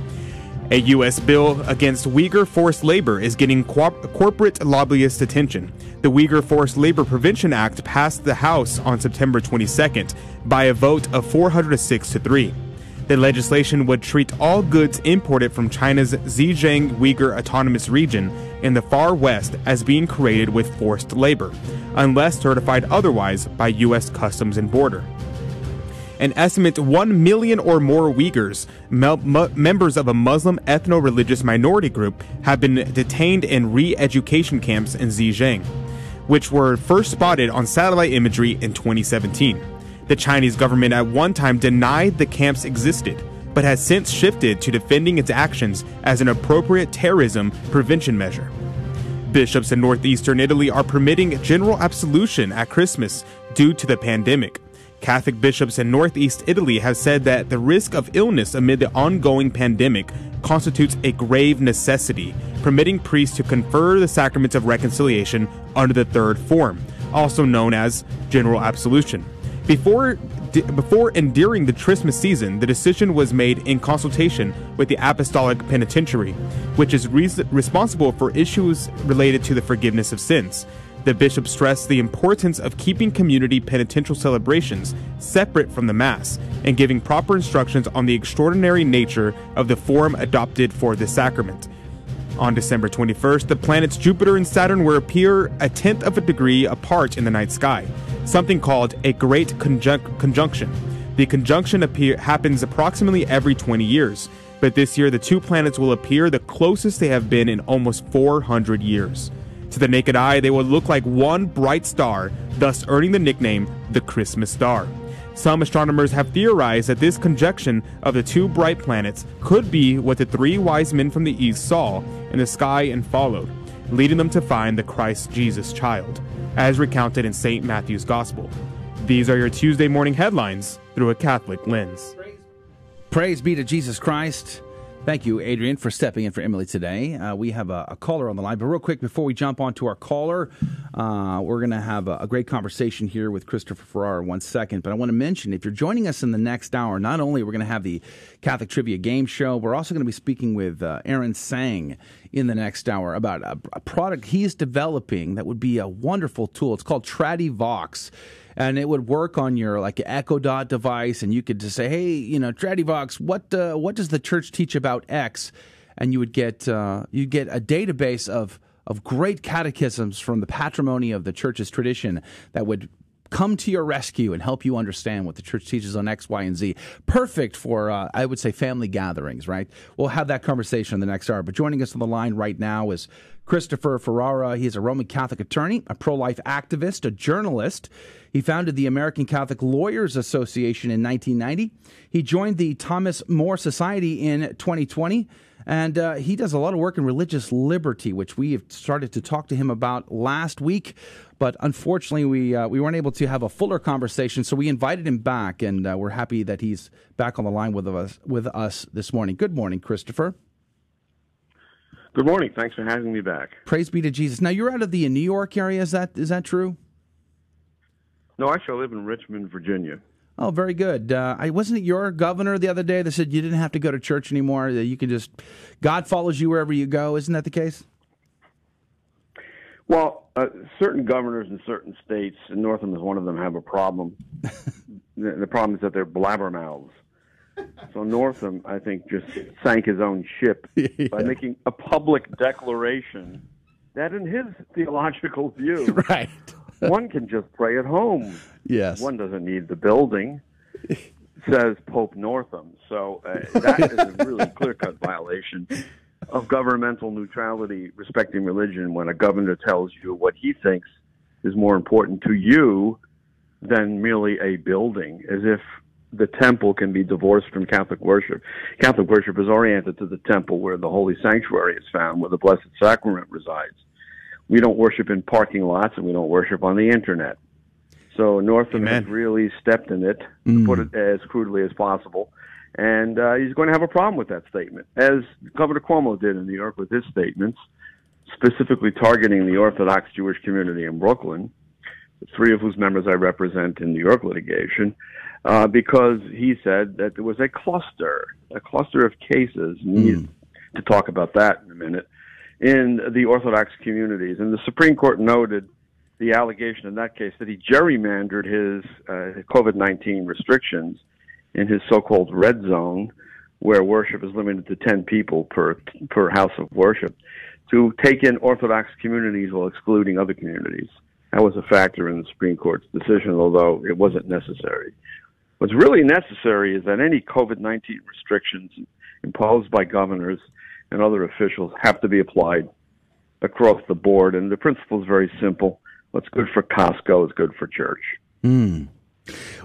A U.S. bill against Uyghur forced labor is getting co- corporate lobbyist attention. The Uyghur Forced Labor Prevention Act passed the House on September 22nd by a vote of 406 to 3. The legislation would treat all goods imported from China's Xinjiang Uyghur Autonomous Region in the far west as being created with forced labor, unless certified otherwise by U.S. Customs and Border. An estimate 1 million or more Uyghurs, members of a Muslim ethno religious minority group, have been detained in re education camps in Xinjiang, which were first spotted on satellite imagery in 2017. The Chinese government at one time denied the camps existed, but has since shifted to defending its actions as an appropriate terrorism prevention measure. Bishops in northeastern Italy are permitting general absolution at Christmas due to the pandemic. Catholic bishops in northeast Italy have said that the risk of illness amid the ongoing pandemic constitutes a grave necessity, permitting priests to confer the sacraments of reconciliation under the third form, also known as general absolution. Before, before and during the Christmas season, the decision was made in consultation with the Apostolic Penitentiary, which is re- responsible for issues related to the forgiveness of sins. The bishop stressed the importance of keeping community penitential celebrations separate from the Mass and giving proper instructions on the extraordinary nature of the form adopted for the sacrament. On December 21st, the planets Jupiter and Saturn will appear a tenth of a degree apart in the night sky something called a great conjunc- conjunction. The conjunction appear- happens approximately every 20 years, but this year the two planets will appear the closest they have been in almost 400 years. To the naked eye, they will look like one bright star, thus earning the nickname the Christmas star. Some astronomers have theorized that this conjunction of the two bright planets could be what the three wise men from the east saw in the sky and followed, leading them to find the Christ Jesus child as recounted in St. Matthew's Gospel. These are your Tuesday morning headlines through a Catholic lens. Praise be to Jesus Christ. Thank you, Adrian, for stepping in for Emily today. Uh, we have a, a, caller on the line, but real quick before we jump on to our caller, uh, we're going to have a, a, great conversation here with Christopher Ferrara in one second. But I want to mention, if you're joining us in the next hour, not only we're going to have the Catholic Trivia Game Show, we're also going to be speaking with uh, Aaron Seng in the next hour about a, a product he's developing that would be a wonderful tool. It's called Tradivox and it would work on your like Echo Dot device, and you could just say, "Hey, you know, Tradivox, what uh, what does the church teach about X?" And you would get uh, you get a database of of great catechisms from the patrimony of the church's tradition that would come to your rescue and help you understand what the church teaches on X, Y, and Z. Perfect for, uh, I would say, family gatherings, right? We'll have that conversation in the next hour. But joining us on the line right now is Christopher Ferrara. He's a Roman Catholic attorney, a pro life activist, a journalist. He founded the American Catholic Lawyers Association in 1990. He joined the Thomas More Society in 2020. And uh, he does a lot of work in religious liberty, which we have started to talk to him about last week. But unfortunately, we uh, we weren't able to have a fuller conversation, so we invited him back, and uh, we're happy that he's back on the line with us with us this morning. Good morning, Christopher. Good morning. Thanks for having me back. Praise be to Jesus. Now you're out of the New York area. Is that is that true? No, actually, I live in Richmond, Virginia. Oh, very good. Uh, I wasn't it your governor the other day that said you didn't have to go to church anymore. That you can just God follows you wherever you go. Isn't that the case? Well, uh, certain governors in certain states, and Northam is one of them, have a problem. the, the, problem is that they're blabbermouths. So Northam, I think, just sank his own ship yeah. by making a public declaration that, in his theological view, right one can just pray at home. Yes. One doesn't need the building. says Pope Northam. So uh, that is a really clear cut violation of governmental neutrality respecting religion when a governor tells you what he thinks is more important to you than merely a building, as if the temple can be divorced from Catholic worship. Catholic worship is oriented to the temple where the holy sanctuary is found, where the Blessed Sacrament resides. We don't worship in parking lots and we don't worship on the internet. So Northam has really stepped in it, to put it as crudely as possible. And uh, he's going to have a problem with that statement, as Governor Cuomo did in New York with his statements, specifically targeting the Orthodox Jewish community in Brooklyn, three of whose members I represent in New York litigation, uh, because he said that there was a cluster, a cluster of cases, and we need to talk about that in a minute, in the Orthodox communities. And the Supreme Court noted the allegation in that case that he gerrymandered his uh, COVID 19 restrictions in his so called red zone, where worship is limited to 10 people per, per house of worship, to take in Orthodox communities while excluding other communities. That was a factor in the Supreme Court's decision, although it wasn't necessary. What's really necessary is that any COVID 19 restrictions imposed by governors and other officials have to be applied across the board. And the principle is very simple what's good for Costco is good for church. Mm.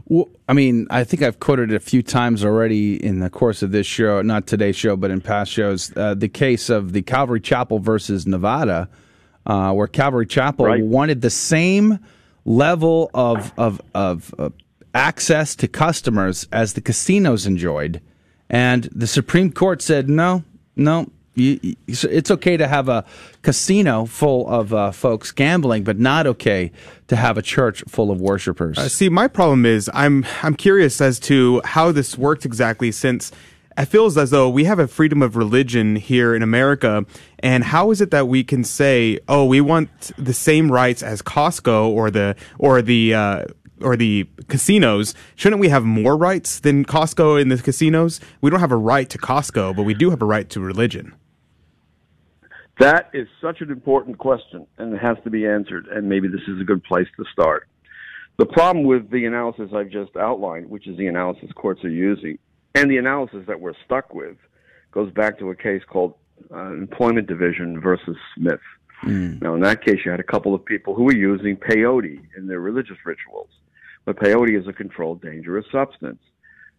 Well, I mean, I think I've quoted it a few times already in the course of this show, not today's show, but in past shows. Uh, the case of the Calvary Chapel versus Nevada, uh, where Calvary Chapel Right. wanted the same level of of of uh, access to customers as the casinos enjoyed, and the Supreme Court said no, no. You, it's okay to have a casino full of uh, folks gambling, but not okay to have a church full of worshipers. Uh, see, my problem is I'm I'm curious as to how this works exactly, since it feels as though we have a freedom of religion here in America, and how is it that we can say, oh, we want the same rights as Costco or the or the uh, or the casinos? Shouldn't we have more rights than Costco in the casinos? We don't have a right to Costco, but we do have a right to religion. That is such an important question, and it has to be answered. And maybe this is a good place to start. The problem with the analysis I've just outlined, which is the analysis courts are using, and the analysis that we're stuck with, goes back to a case called uh, Employment Division versus Smith. Now, in that case, you had a couple of people who were using peyote in their religious rituals. But peyote is a controlled dangerous substance.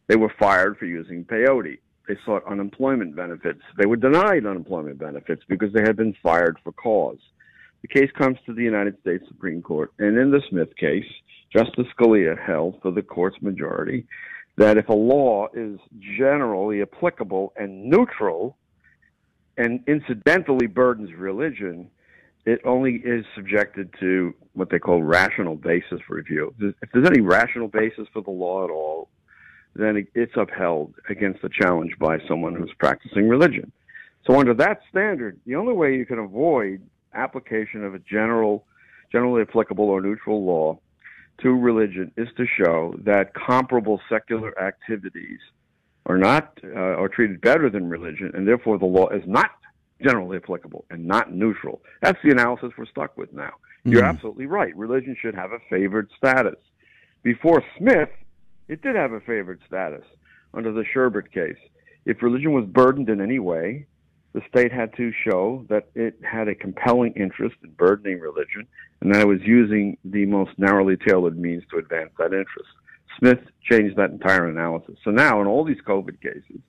They were fired for using peyote. They sought unemployment benefits. They were denied unemployment benefits because they had been fired for cause. The case comes to the United States Supreme Court, and in the Smith case, Justice Scalia held for the court's majority that if a law is generally applicable and neutral and incidentally burdens religion, it only is subjected to what they call rational basis review. If there's any rational basis for the law at all, then it's upheld against a challenge by someone who's practicing religion. So under that standard, the only way you can avoid application of a general, generally applicable or neutral law to religion is to show that comparable secular activities are not uh, are treated better than religion, and therefore the law is not generally applicable and not neutral. That's the analysis we're stuck with now. You're Mhm. absolutely right. Religion should have a favored status. Before Smith, it did have a favored status under the Sherbert case. If religion was burdened in any way, the state had to show that it had a compelling interest in burdening religion and that it was using the most narrowly tailored means to advance that interest. Smith changed that entire analysis. So now, in all these COVID cases,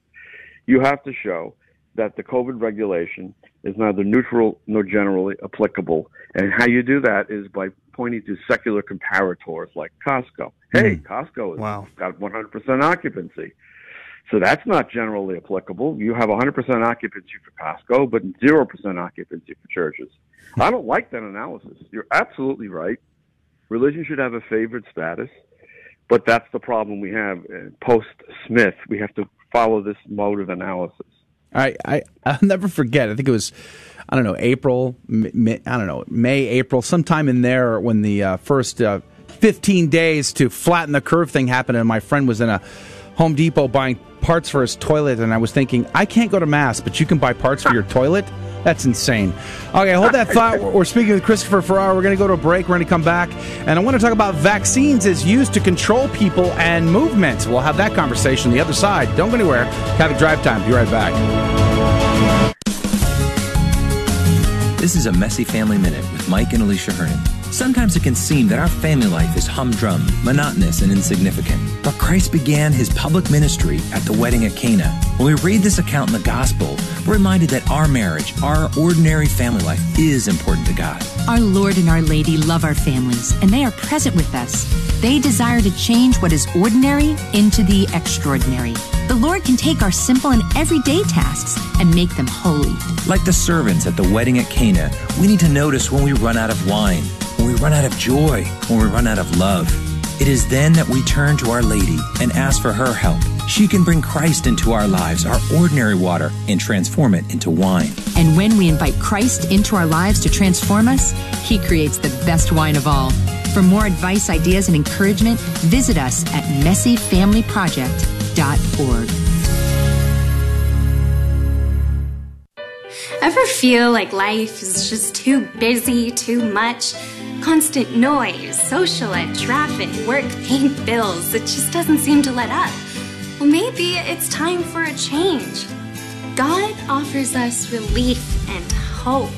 you have to show that the COVID regulation is neither neutral nor generally applicable. And how you do that is by pointing to secular comparators like Costco. Hmm. Hey, Costco has got 100% occupancy. So that's not generally applicable. You have 100% occupancy for Costco, but 0% occupancy for churches. I don't like that analysis. You're absolutely right. Religion should have a favored status, but that's the problem we have post Smith. We have to follow this mode of analysis. I, I I'll never forget. I think it was I don't know April, May, I don't know May, April, sometime in there when the uh, first uh, 15 days to flatten the curve thing happened, and my friend was in a Home Depot buying parts for his toilet, and I was thinking I can't go to mass, but you can buy parts for your toilet. That's insane. Okay, hold that thought. We're speaking with Christopher Ferrara. We're going to go to a break. We're going to come back. And I want to talk about vaccines as used to control people and movements. We'll have that conversation on the other side. Don't go anywhere. Catholic Drive Time. Be right back. This is a Messy Family Minute with Mike and Alicia Hernon. Sometimes it can seem that our family life is humdrum, monotonous, and insignificant. But Christ began his public ministry at the wedding at Cana. When we read this account in the gospel, we're reminded that our marriage, our ordinary family life, is important to God. Our Lord and Our Lady love our families, and they are present with us. They desire to change what is ordinary into the extraordinary. The Lord can take our simple and everyday tasks and make them holy. Like the servants at the wedding at Cana, we need to notice when we run out of wine, when we run out of joy, when we run out of love. It is then that we turn to Our Lady and ask for her help. She can bring Christ into our lives, our ordinary water, and transform it into wine. And when we invite Christ into our lives to transform us, He creates the best wine of all. For more advice, ideas, and encouragement, visit us at messyfamilyproject.org. Ever feel like life is just too busy, too much? Constant noise, social ed, traffic, work, paying bills. It just doesn't seem to let up. Well, maybe it's time for a change. God offers us relief and hope.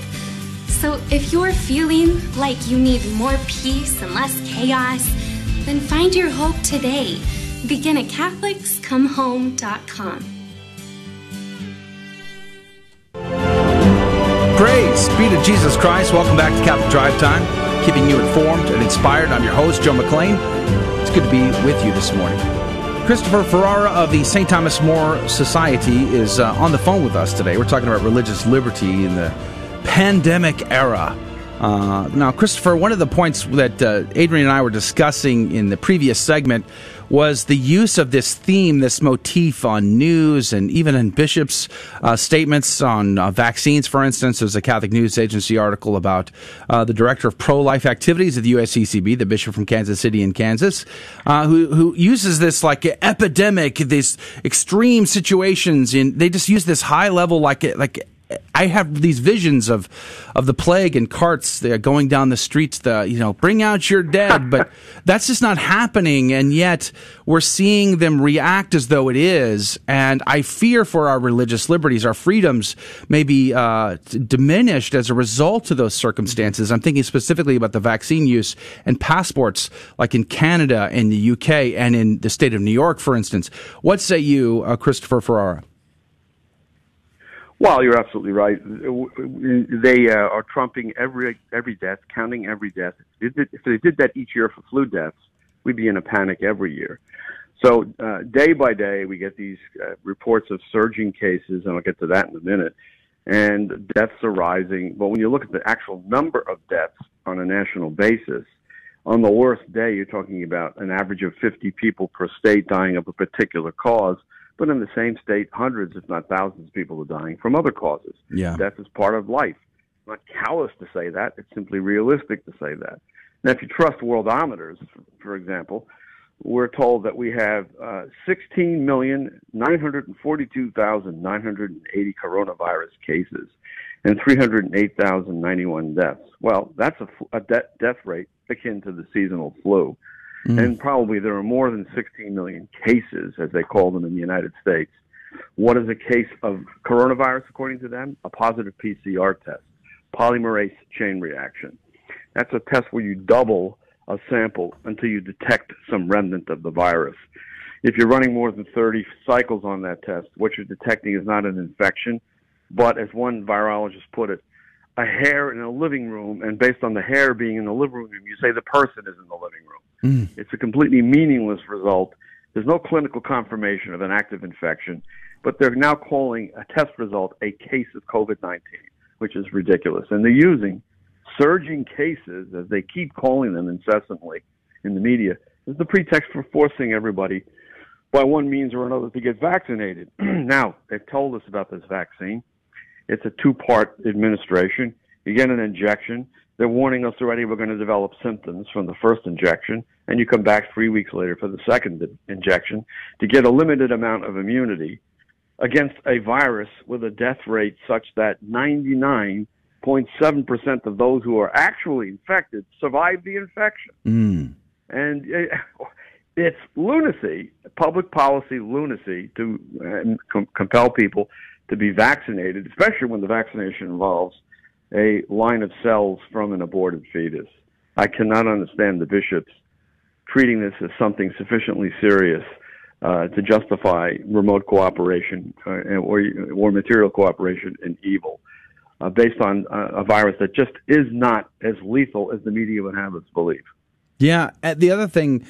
So if you're feeling like you need more peace and less chaos, then find your hope today. Begin at CatholicsComeHome.com. Praise be to Jesus Christ. Welcome back to Catholic Drive Time, keeping you informed and inspired. I'm your host, Joe McClain. It's good to be with you this morning. Christopher Ferrara of the St. Thomas More Society is uh, on the phone with us today. We're talking about religious liberty in the pandemic era. Uh, now, Christopher, one of the points that uh, Adrian and I were discussing in the previous segment was the use of this theme, this motif on news and even in bishops' uh, statements on uh, vaccines, for instance. There's a Catholic News Agency article about uh, the director of pro life activities at the USCCB, the bishop from Kansas City in Kansas, uh, who, who uses this like epidemic, these extreme situations. In, they just use this high level, like, like I have these visions of of the plague and carts going down the streets. The you know, bring out your dead, but that's just not happening. And yet we're seeing them react as though it is. And I fear for our religious liberties, our freedoms may be uh, diminished as a result of those circumstances. I'm thinking specifically about the vaccine use and passports, like in Canada and the UK and in the state of New York, for instance. What say you, uh, Christopher Ferrara? Well, you're absolutely right. They uh, are trumping every every death, counting every death. If they did that each year for flu deaths, we'd be in a panic every year. So uh, day by day, we get these uh, reports of surging cases, and I'll get to that in a minute. And deaths are rising. But when you look at the actual number of deaths on a national basis, on the worst day, you're talking about an average of 50 people per state dying of a particular cause but in the same state, hundreds, if not thousands, of people are dying from other causes. Yeah. Death is part of life. It's not callous to say that. It's simply realistic to say that. Now, if you trust worldometers, for example, we're told that we have uh, 16,942,980 coronavirus cases and 308,091 deaths. Well, that's a, a de- death rate akin to the seasonal flu. Mm. And probably there are more than 16 million cases, as they call them in the United States. What is a case of coronavirus, according to them? A positive PCR test, polymerase chain reaction. That's a test where you double a sample until you detect some remnant of the virus. If you're running more than 30 cycles on that test, what you're detecting is not an infection, but as one virologist put it, a hair in a living room, and based on the hair being in the living room, you say the person is in the living room. Mm. It's a completely meaningless result. There's no clinical confirmation of an active infection, but they're now calling a test result a case of COVID 19, which is ridiculous. And they're using surging cases, as they keep calling them incessantly in the media, as the pretext for forcing everybody by one means or another to get vaccinated. now, they've told us about this vaccine. It's a two part administration. You get an injection. They're warning us already we're going to develop symptoms from the first injection, and you come back three weeks later for the second injection to get a limited amount of immunity against a virus with a death rate such that 99.7% of those who are actually infected survive the infection. Mm. And it's lunacy, public policy lunacy, to uh, com- compel people to be vaccinated, especially when the vaccination involves a line of cells from an aborted fetus. I cannot understand the bishops treating this as something sufficiently serious uh, to justify remote cooperation uh, or, or material cooperation in evil uh, based on uh, a virus that just is not as lethal as the media would have us believe. Yeah. uh, The other thing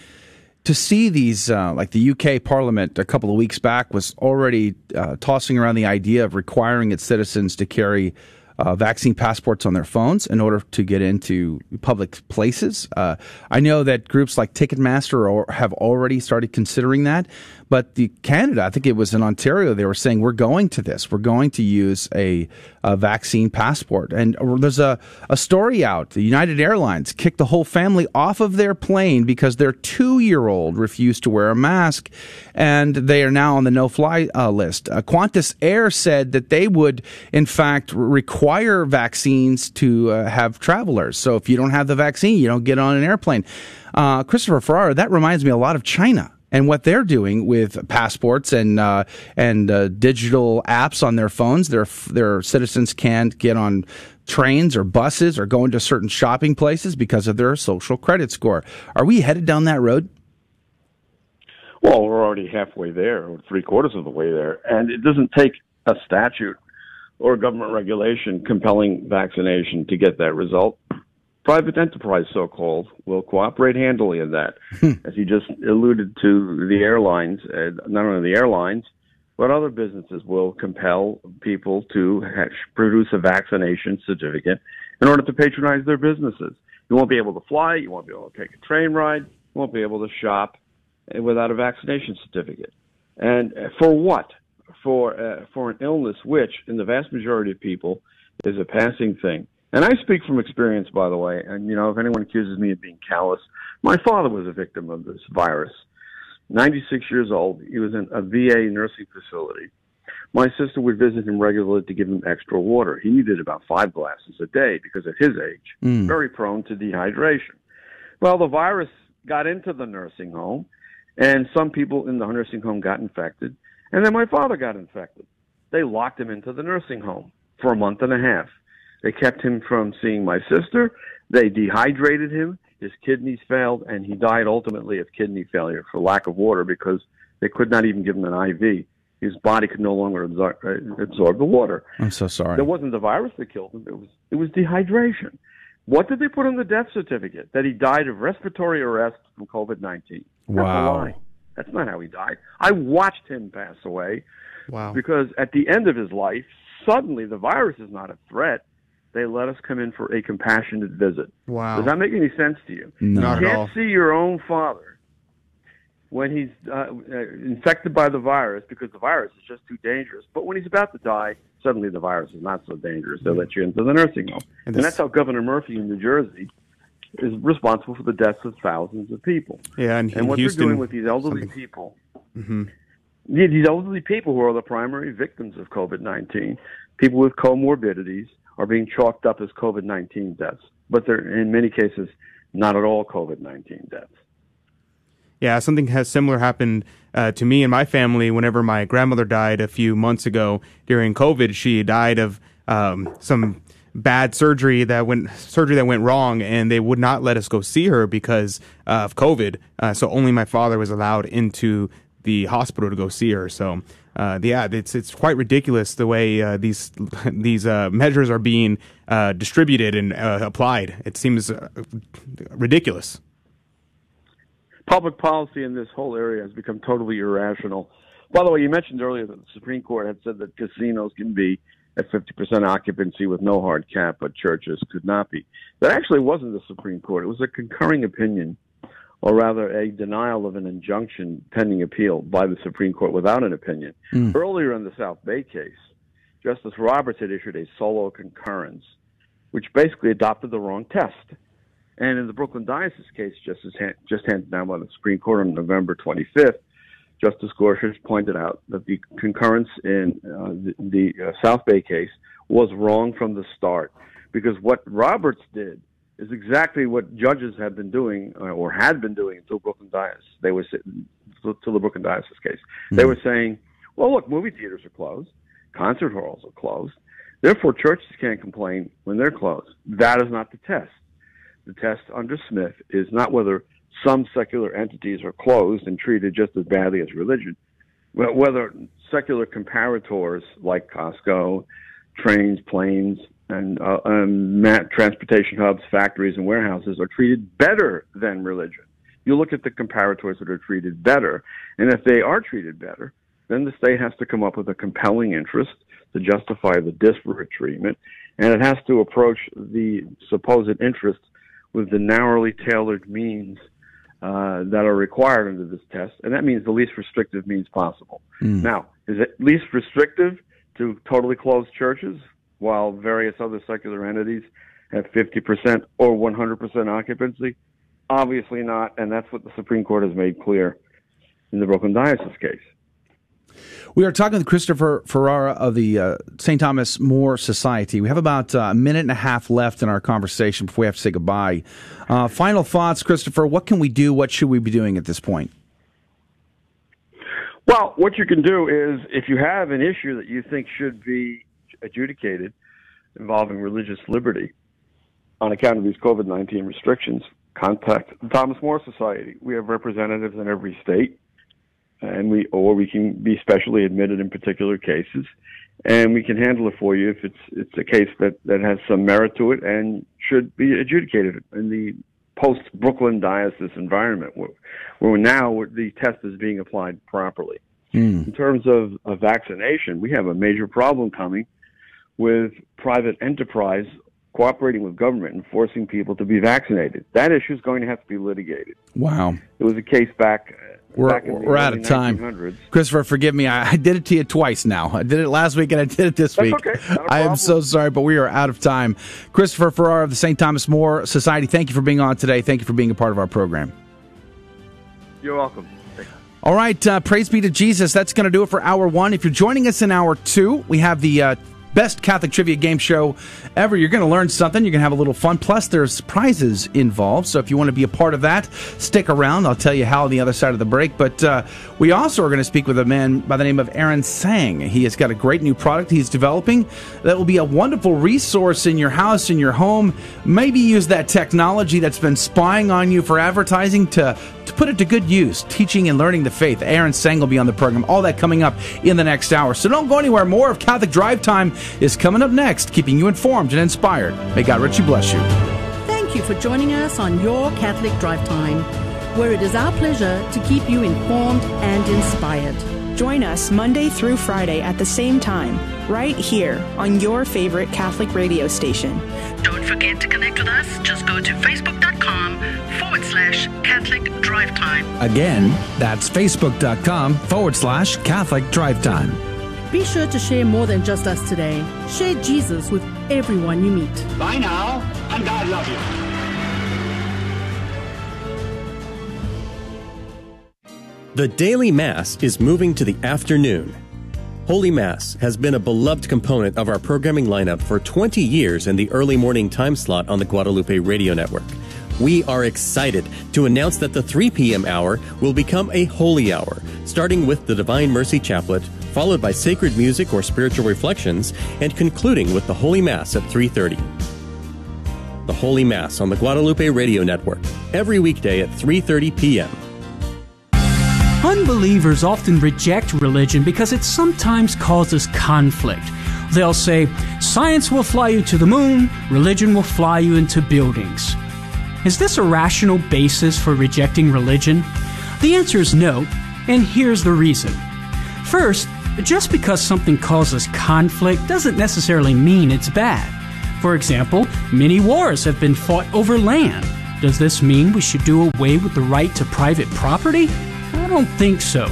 to see these, uh, like the UK Parliament a couple of weeks back was already uh, tossing around the idea of requiring its citizens to carry uh, vaccine passports on their phones in order to get into public places. Uh, I know that groups like Ticketmaster have already started considering that, but the Canada, I think it was in Ontario, they were saying we're going to this. We're going to use a, a vaccine passport. And there's a, a story out. The United Airlines kicked the whole family off of their plane because their two year old refused to wear a mask, and they are now on the no fly uh, list. Uh, Qantas Air said that they would, in fact, require vaccines to uh, have travelers. So if you don't have the vaccine, you don't get on an airplane. Uh, Christopher Ferrara, that reminds me a lot of China and what they're doing with passports and uh, and uh, digital apps on their phones. Their their citizens can't get on trains or buses or go into certain shopping places because of their social credit score. Are we headed down that road? Well, we're already halfway there, or three quarters of the way there, and it doesn't take a statute or government regulation compelling vaccination to get that result private enterprise, so called, will cooperate handily in that. As you just alluded to, the airlines, uh, not only the airlines, but other businesses will compel people to ha- produce a vaccination certificate in order to patronize their businesses. You won't be able to fly, you won't be able to take a train ride, you won't be able to shop uh, without a vaccination certificate. And uh, for what? For uh, for an illness which, in the vast majority of people, is a passing thing. And I speak from experience, by the way. And, you know, if anyone accuses me of being callous, my father was a victim of this virus. 96 years old. He was in a VA nursing facility. My sister would visit him regularly to give him extra water. He needed about five glasses a day because at his age, Mm. very prone to dehydration. Well, the virus got into the nursing home, and some people in the nursing home got infected, and then my father got infected. They locked him into the nursing home for a month and a half. They kept him from seeing my sister. They dehydrated him. His kidneys failed, and he died ultimately of kidney failure for lack of water because they could not even give him an IV. His body could no longer absorb, uh, absorb the water. I'm so sorry. It wasn't the virus that killed him. It was it was dehydration. What did they put on the death certificate? That he died of respiratory arrest from COVID nineteen. That's Wow. a lie. That's not how he died. I watched him pass away. Wow. Because at the end of his life, suddenly the virus is not a threat. They let us come in for a compassionate visit. Wow. Does that make any sense to you? No. Not you can't all. see your own father when he's uh, uh, infected by the virus because the virus is just too dangerous. But when he's about to die, suddenly the virus is not so dangerous. They let you into the nursing home. And And, that's how Governor Murphy in New Jersey is responsible for the deaths of thousands of people. Yeah, and, And what Houston, they're doing with these elderly something- people hmm these elderly people who are the primary victims of COVID 19, people with comorbidities, are being chalked up as COVID 19 deaths. But they're, in many cases, not at all COVID 19 deaths. Yeah, something has similar happened uh, to me and my family. Whenever my grandmother died a few months ago during COVID, she died of um, some bad surgery that went surgery that went wrong, and they would not let us go see her because of COVID. Uh, so only my father was allowed into the hospital to go see her. So. Uh, yeah, it's it's quite ridiculous the way uh, these these uh, measures are being uh, distributed and uh, applied. It seems uh, ridiculous. Public policy in this whole area has become totally irrational. By the way, you mentioned earlier that the Supreme Court had said that casinos can be at 50% occupancy with no hard cap, but churches could not be. That actually wasn't the Supreme Court. It was a concurring opinion, or rather a denial of an injunction pending appeal by the Supreme Court without an opinion. Mm. Earlier in the South Bay case, Justice Roberts had issued a solo concurrence, which basically adopted the wrong test. And in the Brooklyn Diocese case, just, as hand, just handed down by the Supreme Court on November 25th, Justice Gorsuch pointed out that the concurrence in uh, the, the uh, South Bay case was wrong from the start because what Roberts did is exactly what judges have been doing uh, or had been doing until Brooklyn Dias. They were until the Brooklyn Dias case. Mm-hmm. They were saying, "Well, look, movie theaters are closed, concert halls are closed, therefore churches can't complain when they're closed." That is not the test. The test under Smith is not whether some secular entities are closed and treated just as badly as religion, but whether secular comparators like Costco, trains, planes, and, uh, and transportation hubs, factories, and warehouses are treated better than religion. You look at the comparators that are treated better, and if they are treated better, then the state has to come up with a compelling interest to justify the disparate treatment, and it has to approach the supposed interest with the narrowly tailored means uh, that are required under this test, and that means the least restrictive means possible. Mm. Now, is it least restrictive to totally close churches while various other secular entities have 50% or 100% occupancy? Obviously not, and that's what the Supreme Court has made clear in the Brooklyn Diocese case. We are talking with Christopher Ferrara of the uh, St. Thomas More Society. We have about uh, a minute and a half left in our conversation before we have to say goodbye. Uh, final thoughts, Christopher. What can we do? What should we be doing at this point? Well, what you can do is if you have an issue that you think should be adjudicated involving religious liberty on account of these COVID 19 restrictions, contact the Thomas More Society. We have representatives in every state and we or we can be specially admitted in particular cases, and we can handle it for you if it's it's a case that that has some merit to it and should be adjudicated in the post Brooklyn diocese environment where, where now the test is being applied properly. Mm. In terms of, of vaccination, we have a major problem coming with private enterprise cooperating with government and forcing people to be vaccinated. That issue is going to have to be litigated. Wow. It was a case back we're, we're out of time. Christopher, forgive me. I, I, did it to you twice now. I did it last week and I did it this That's week. Okay. I am so sorry, but we are out of time. Christopher Ferrara of the St. Thomas More Society, thank you for being on today. Thank you for being a part of our program. You're welcome. All right, uh, praise be to Jesus. That's going to do it for hour one. If you're joining us in hour two, we have the uh, best Catholic trivia game show ever. You're going to learn something. You're going to have a little fun. Plus, there's prizes involved. So if you want to be a part of that, stick around. I'll tell you how on the other side of the break. But uh, we also are going to speak with a man by the name of Aaron Seng. He has got a great new product he's developing that will be a wonderful resource in your house, in your home. Maybe use that technology that's been spying on you for advertising to, to put it to good use, teaching and learning the faith. Aaron Seng will be on the program. All that coming up in the next hour. So don't go anywhere. More of Catholic Drive Time is coming up next, keeping you informed and inspired. May God richly bless you. Thank you for joining us on Your Catholic Drive Time, where it is our pleasure to keep you informed and inspired. Join us Monday through Friday at the same time, right here on your favorite Catholic radio station. Don't forget to connect with us. Just go to facebook.com forward slash Catholic Drive Time. Again, that's facebook.com forward slash Catholic Drive Time. Be sure to share more than just us today. Share Jesus with everyone you meet. Bye now, and God love you. The daily Mass is moving to the afternoon. Holy Mass has been a beloved component of our programming lineup for 20 years in the early morning time slot on the Guadalupe Radio Network. We are excited to announce that the 3 p.m. hour will become a holy hour, starting with the Divine Mercy Chaplet followed by sacred music or spiritual reflections, and concluding with the Holy Mass at 3:30. The Holy Mass on the Guadalupe Radio Network, every weekday at 3:30 p.m. Unbelievers often reject religion because it sometimes causes conflict. They'll say, Science will fly you to the moon, religion will fly you into buildings. Is this a rational basis for rejecting religion? The answer is no, and here's the reason. First, just because something causes conflict doesn't necessarily mean it's bad. For example, many wars have been fought over land. Does this mean we should do away with the right to private property? I don't think so.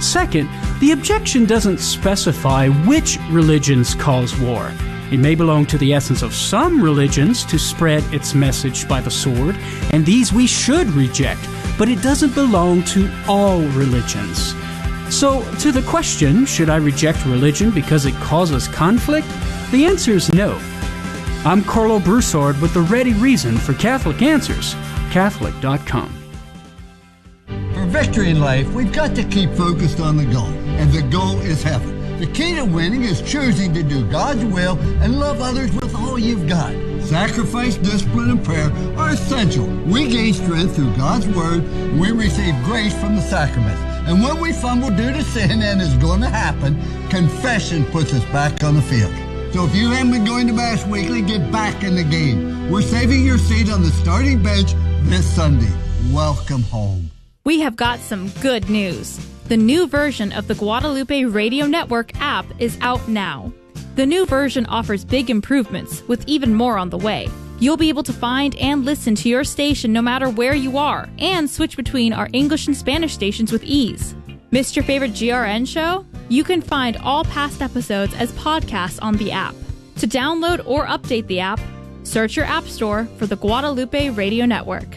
Second, the objection doesn't specify which religions cause war. It may belong to the essence of some religions to spread its message by the sword, and these we should reject, but it doesn't belong to all religions. So, to the question, should I reject religion because it causes conflict? The answer is no. I'm Karlo Broussard with the ready reason for Catholic Answers, Catholic.com. For victory in life, we've got to keep focused on the goal, and the goal is heaven. The key to winning is choosing to do God's will and love others with all you've got. Sacrifice, discipline, and prayer are essential. We gain strength through God's Word. We receive grace from the sacraments. And when we fumble due to sin, and it's going to happen, confession puts us back on the field. So if you haven't been going to Mass weekly, get back in the game. We're saving your seat on the starting bench this Sunday. Welcome home. We have got some good news. The new version of the Guadalupe Radio Network app is out now. The new version offers big improvements, with even more on the way. You'll be able to find and listen to your station no matter where you are, and switch between our English and Spanish stations with ease. Missed your favorite GRN show? You can find all past episodes as podcasts on the app. To download or update the app, search your App Store for the Guadalupe Radio Network.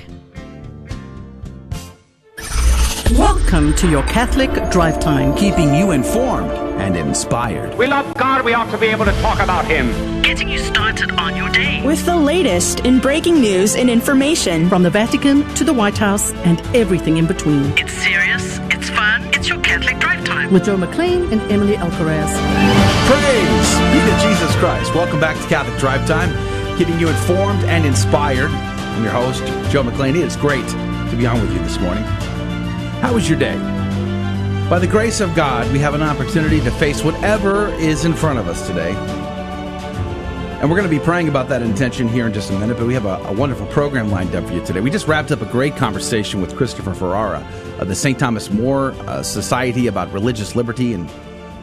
Welcome to your Catholic Drive Time, keeping you informed and inspired. We love God, we ought to be able to talk about Him. Getting you started on your day. With the latest in breaking news and information from the Vatican to the White House and everything in between. It's serious, it's fun, it's your Catholic Drive Time. With Joe McClain and Emily Alcaraz. Praise be to Jesus Christ. Welcome back to Catholic Drive Time, keeping you informed and inspired. I'm your host, Joe McClain. It is great to be on with you this morning. How was your day? By the grace of God, we have an opportunity to face whatever is in front of us today. And we're going to be praying about that intention here in just a minute, but we have a, a wonderful program lined up for you today. We just wrapped up a great conversation with Christopher Ferrara of the St. Thomas More uh, Society about religious liberty and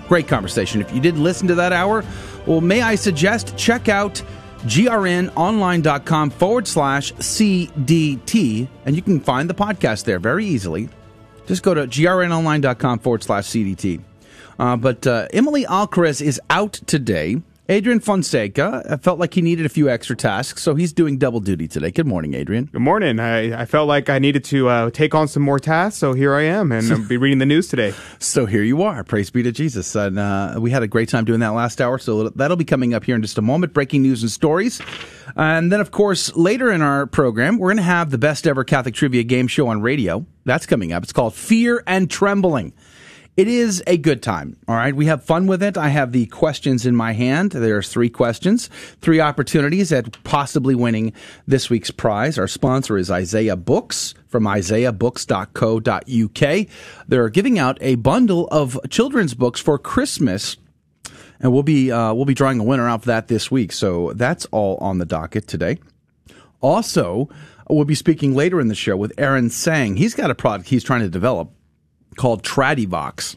great conversation. If you didn't listen to that hour, well, may I suggest check out grnonline.com forward slash CDT, and you can find the podcast there very easily. Just go to grnonline.com forward slash CDT. Uh, but uh, Emily Alcaraz is out today. Adrian Fonseca felt like he needed a few extra tasks, so he's doing double duty today. Good morning, Adrian. Good morning. I, I felt like I needed to uh, take on some more tasks, so here I am, and I'll be reading the news today. So here you are. Praise be to Jesus. And uh, we had a great time doing that last hour, so that'll be coming up here in just a moment. Breaking news and stories. And then, of course, later in our program, we're going to have the best ever Catholic trivia game show on radio. That's coming up. It's called Fear and Trembling. It is a good time. All right. We have fun with it. I have the questions in my hand. There's three questions, three opportunities at possibly winning this week's prize. Our sponsor is Isaiah Books from isaiahbooks.co.uk. They're giving out a bundle of children's books for Christmas. And we'll be uh, we'll be drawing a winner out for that this week. So that's all on the docket today. Also, we'll be speaking later in the show with Aaron Seng. He's got a product he's trying to develop called Tradivox.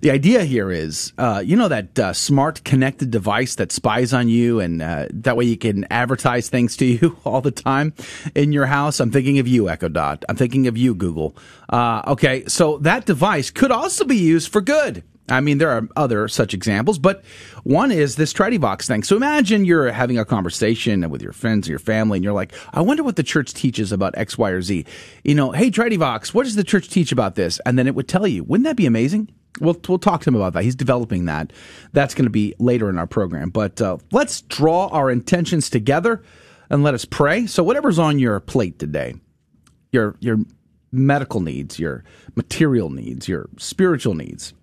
The idea here is, uh, you know, that uh, smart connected device that spies on you, and uh, that way you can advertise things to you all the time in your house. I'm thinking of you, Echo Dot. I'm thinking of you, Google. Uh, okay, so that device could also be used for good. I mean, there are other such examples, but one is this Tradivox thing. So imagine you're having a conversation with your friends or your family, and you're like, I wonder what the church teaches about X, Y, or Z. You know, hey, Tradivox, what does the church teach about this? And then it would tell you. Wouldn't that be amazing? We'll, we'll talk to him about that. He's developing that. That's going to be later in our program. But uh, let's draw our intentions together and let us pray. So, whatever's on your plate today, your, your medical needs, your material needs, your spiritual needs,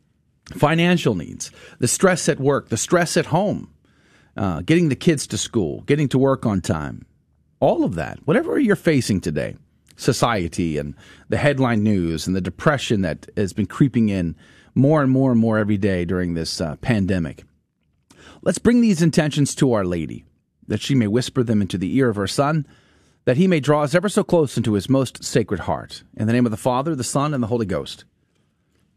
financial needs, the stress at work, the stress at home, uh, getting the kids to school, getting to work on time, all of that, whatever you're facing today, society and the headline news and the depression that has been creeping in more and more and more every day during this uh, pandemic. Let's bring these intentions to Our Lady, that she may whisper them into the ear of her Son, that he may draw us ever so close into his most sacred heart. In the name of the Father, the Son, and the Holy Ghost.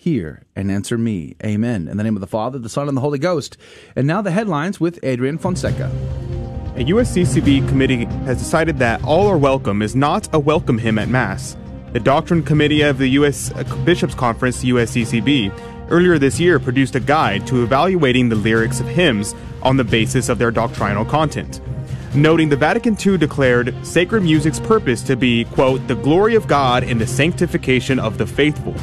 hear and answer me. Amen. In the name of the Father, the Son, and the Holy Ghost. And now the headlines with Adrian Fonseca. A USCCB committee has decided that all are welcome is not a welcome hymn at Mass. The Doctrine Committee of the U.S. Uh, Bishops Conference, USCCB, earlier this year produced a guide to evaluating the lyrics of hymns on the basis of their doctrinal content noting the Vatican II declared sacred music's purpose to be, quote, the glory of God and the sanctification of the faithful.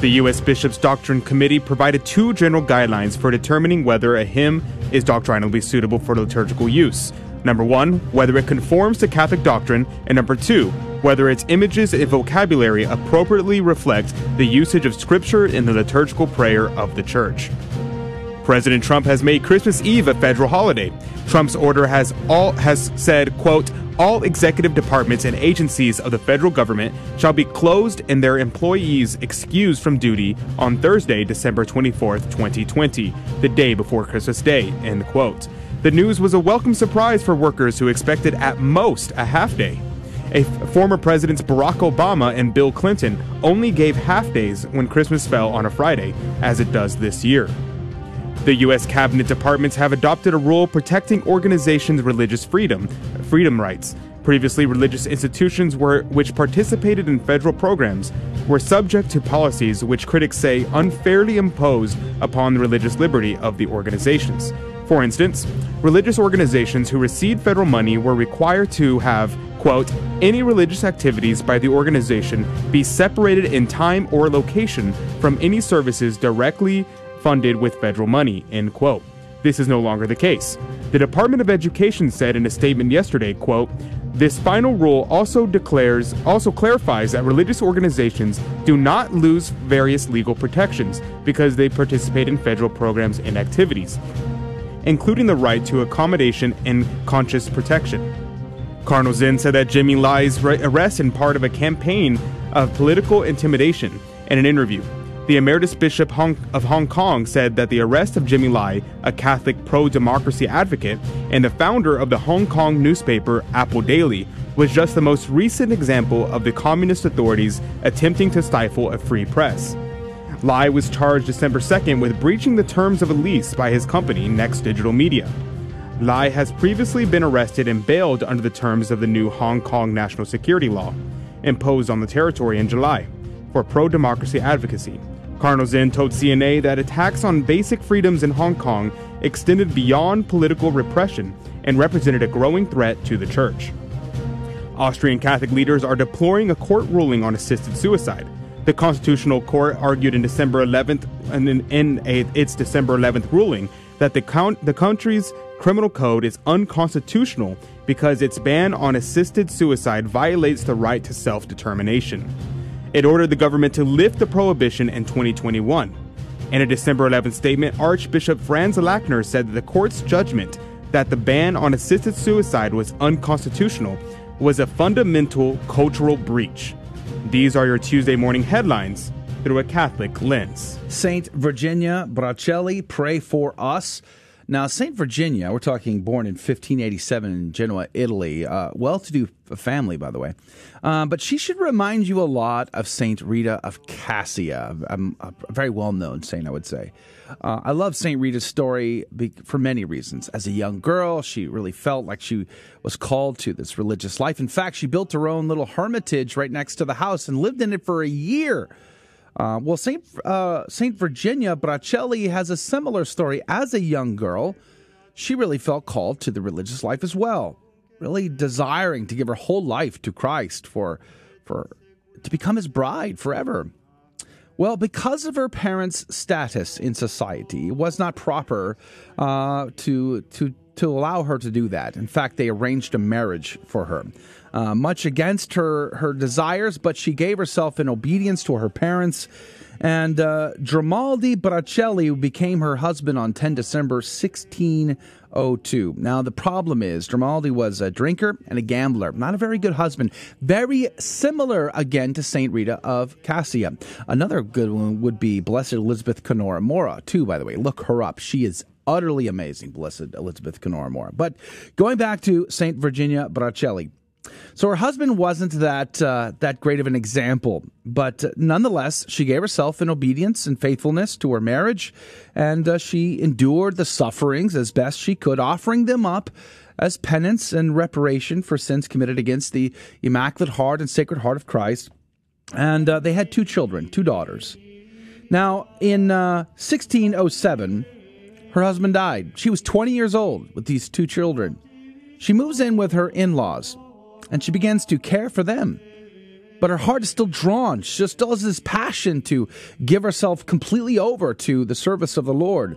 The U.S. Bishops' Doctrine Committee provided two general guidelines for determining whether a hymn is doctrinally suitable for liturgical use. Number one, whether it conforms to Catholic doctrine, and number two, whether its images and vocabulary appropriately reflect the usage of Scripture in the liturgical prayer of the Church. President Trump has made Christmas Eve a federal holiday. Trump's order has all has said, quote, all executive departments and agencies of the federal government shall be closed and their employees excused from duty on Thursday, December 24th, 2020, the day before Christmas Day, end quote. The news was a welcome surprise for workers who expected at most a half day. A f- former presidents Barack Obama and Bill Clinton only gave half days when Christmas fell on a Friday, as it does this year. The U.S. cabinet departments have adopted a rule protecting organizations' religious freedom, freedom rights. Previously, religious institutions were, which participated in federal programs were subject to policies which critics say unfairly imposed upon the religious liberty of the organizations. For instance, religious organizations who received federal money were required to have, quote, any religious activities by the organization be separated in time or location from any services directly funded with federal money, end quote. This is no longer the case. The Department of Education said in a statement yesterday, quote, this final rule also declares also clarifies that religious organizations do not lose various legal protections because they participate in federal programs and activities, including the right to accommodation and conscious protection. Cardinal Zen said that Jimmy Lai's arrest in part of a campaign of political intimidation in an interview. The Emeritus Bishop of Hong Kong said that the arrest of Jimmy Lai, a Catholic pro democracy advocate and the founder of the Hong Kong newspaper Apple Daily, was just the most recent example of the communist authorities attempting to stifle a free press. Lai was charged December 2nd with breaching the terms of a lease by his company, Next Digital Media. Lai has previously been arrested and bailed under the terms of the new Hong Kong national security law, imposed on the territory in July, for pro democracy advocacy. Zen told CNA that attacks on basic freedoms in Hong Kong extended beyond political repression and represented a growing threat to the church. Austrian Catholic leaders are deploring a court ruling on assisted suicide. The Constitutional Court argued in December 11th, and in, in a, its December 11th ruling, that the, count, the country's criminal code is unconstitutional because its ban on assisted suicide violates the right to self determination. It ordered the government to lift the prohibition in 2021. In a December 11th statement, Archbishop Franz Lackner said that the court's judgment that the ban on assisted suicide was unconstitutional was a fundamental cultural breach. These are your Tuesday morning headlines through a Catholic lens. Saint Virginia Bracelli, pray for us. Now, St. Virginia, we're talking born in 1587 in Genoa, Italy, uh, well to do family, by the way. Uh, but she should remind you a lot of St. Rita of Cascia, a, a very well known saint, I would say. Uh, I love St. Rita's story for many reasons. As a young girl, she really felt like she was called to this religious life. In fact, she built her own little hermitage right next to the house and lived in it for a year. Uh, well, Saint uh, Saint Virginia Bracelli has a similar story. As a young girl, she really felt called to the religious life as well, really desiring to give her whole life to Christ for for to become His bride forever. Well, because of her parents' status in society, it was not proper uh, to to to allow her to do that. In fact, they arranged a marriage for her uh, much against her, her desires, but she gave herself in obedience to her parents. And uh, Bracelli became her husband on 10 December 1602. Now, the problem is, Grimaldi was a drinker and a gambler, not a very good husband. Very similar, again, to St. Rita of Cascia. Another good one would be Blessed Elizabeth Canori Mora, too, by the way. Look her up. She is utterly amazing, Blessed Elizabeth Canori Mora. But going back to St. Virginia Bracelli, So her husband wasn't that uh, that great of an example, but uh, nonetheless, she gave herself in obedience and faithfulness to her marriage, and uh, she endured the sufferings as best she could, offering them up as penance and reparation for sins committed against the Immaculate Heart and Sacred Heart of Christ. And uh, they had two children, two daughters. Now, in uh, 1607, her husband died. She was 20 years old with these two children. She moves in with her in laws and she begins to care for them. But her heart is still drawn. She still has this passion to give herself completely over to the service of the Lord.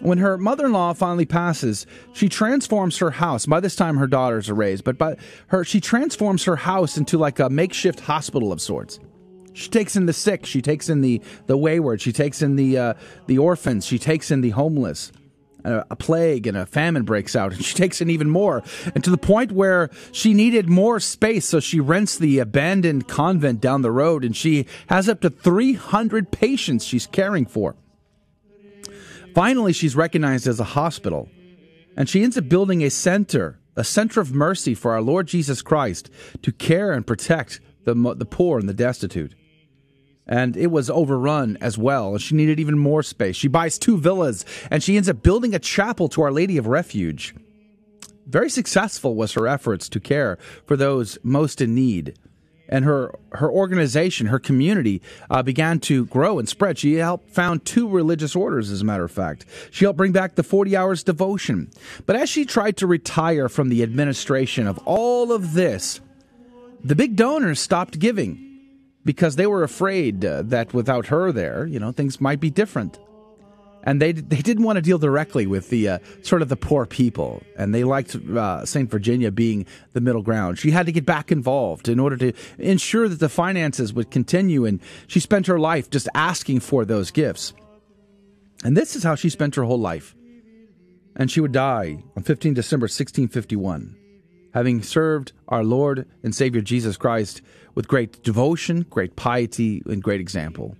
When her mother in law finally passes, she transforms her house. By this time, her daughters are raised, but by her, she transforms her house into like a makeshift hospital of sorts. She takes in the sick, she takes in the, the wayward, she takes in the, uh, the orphans, she takes in the homeless a, plague and a famine breaks out, and she takes in even more, and to the point where she needed more space, so she rents the abandoned convent down the road, and she has up to 300 patients she's caring for. Finally, she's recognized as a hospital, and she ends up building a center, a center of mercy for our Lord Jesus Christ to care and protect the, the poor and the destitute and it was overrun as well. She needed even more space. She buys two villas and she ends up building a chapel to Our Lady of Refuge. Very successful was her efforts to care for those most in need. And her, her organization, her community, uh, began to grow and spread. She helped found two religious orders, as a matter of fact. She helped bring back the 40 hours devotion. But as she tried to retire from the administration of all of this, the big donors stopped giving because they were afraid uh, that without her there, you know, things might be different. And they they didn't want to deal directly with the uh, sort of the poor people, and they liked uh, Saint Virginia being the middle ground. She had to get back involved in order to ensure that the finances would continue, and she spent her life just asking for those gifts. And this is how she spent her whole life. And she would die on 15 December 1651 having served our Lord and Savior Jesus Christ with great devotion, great piety, and great example.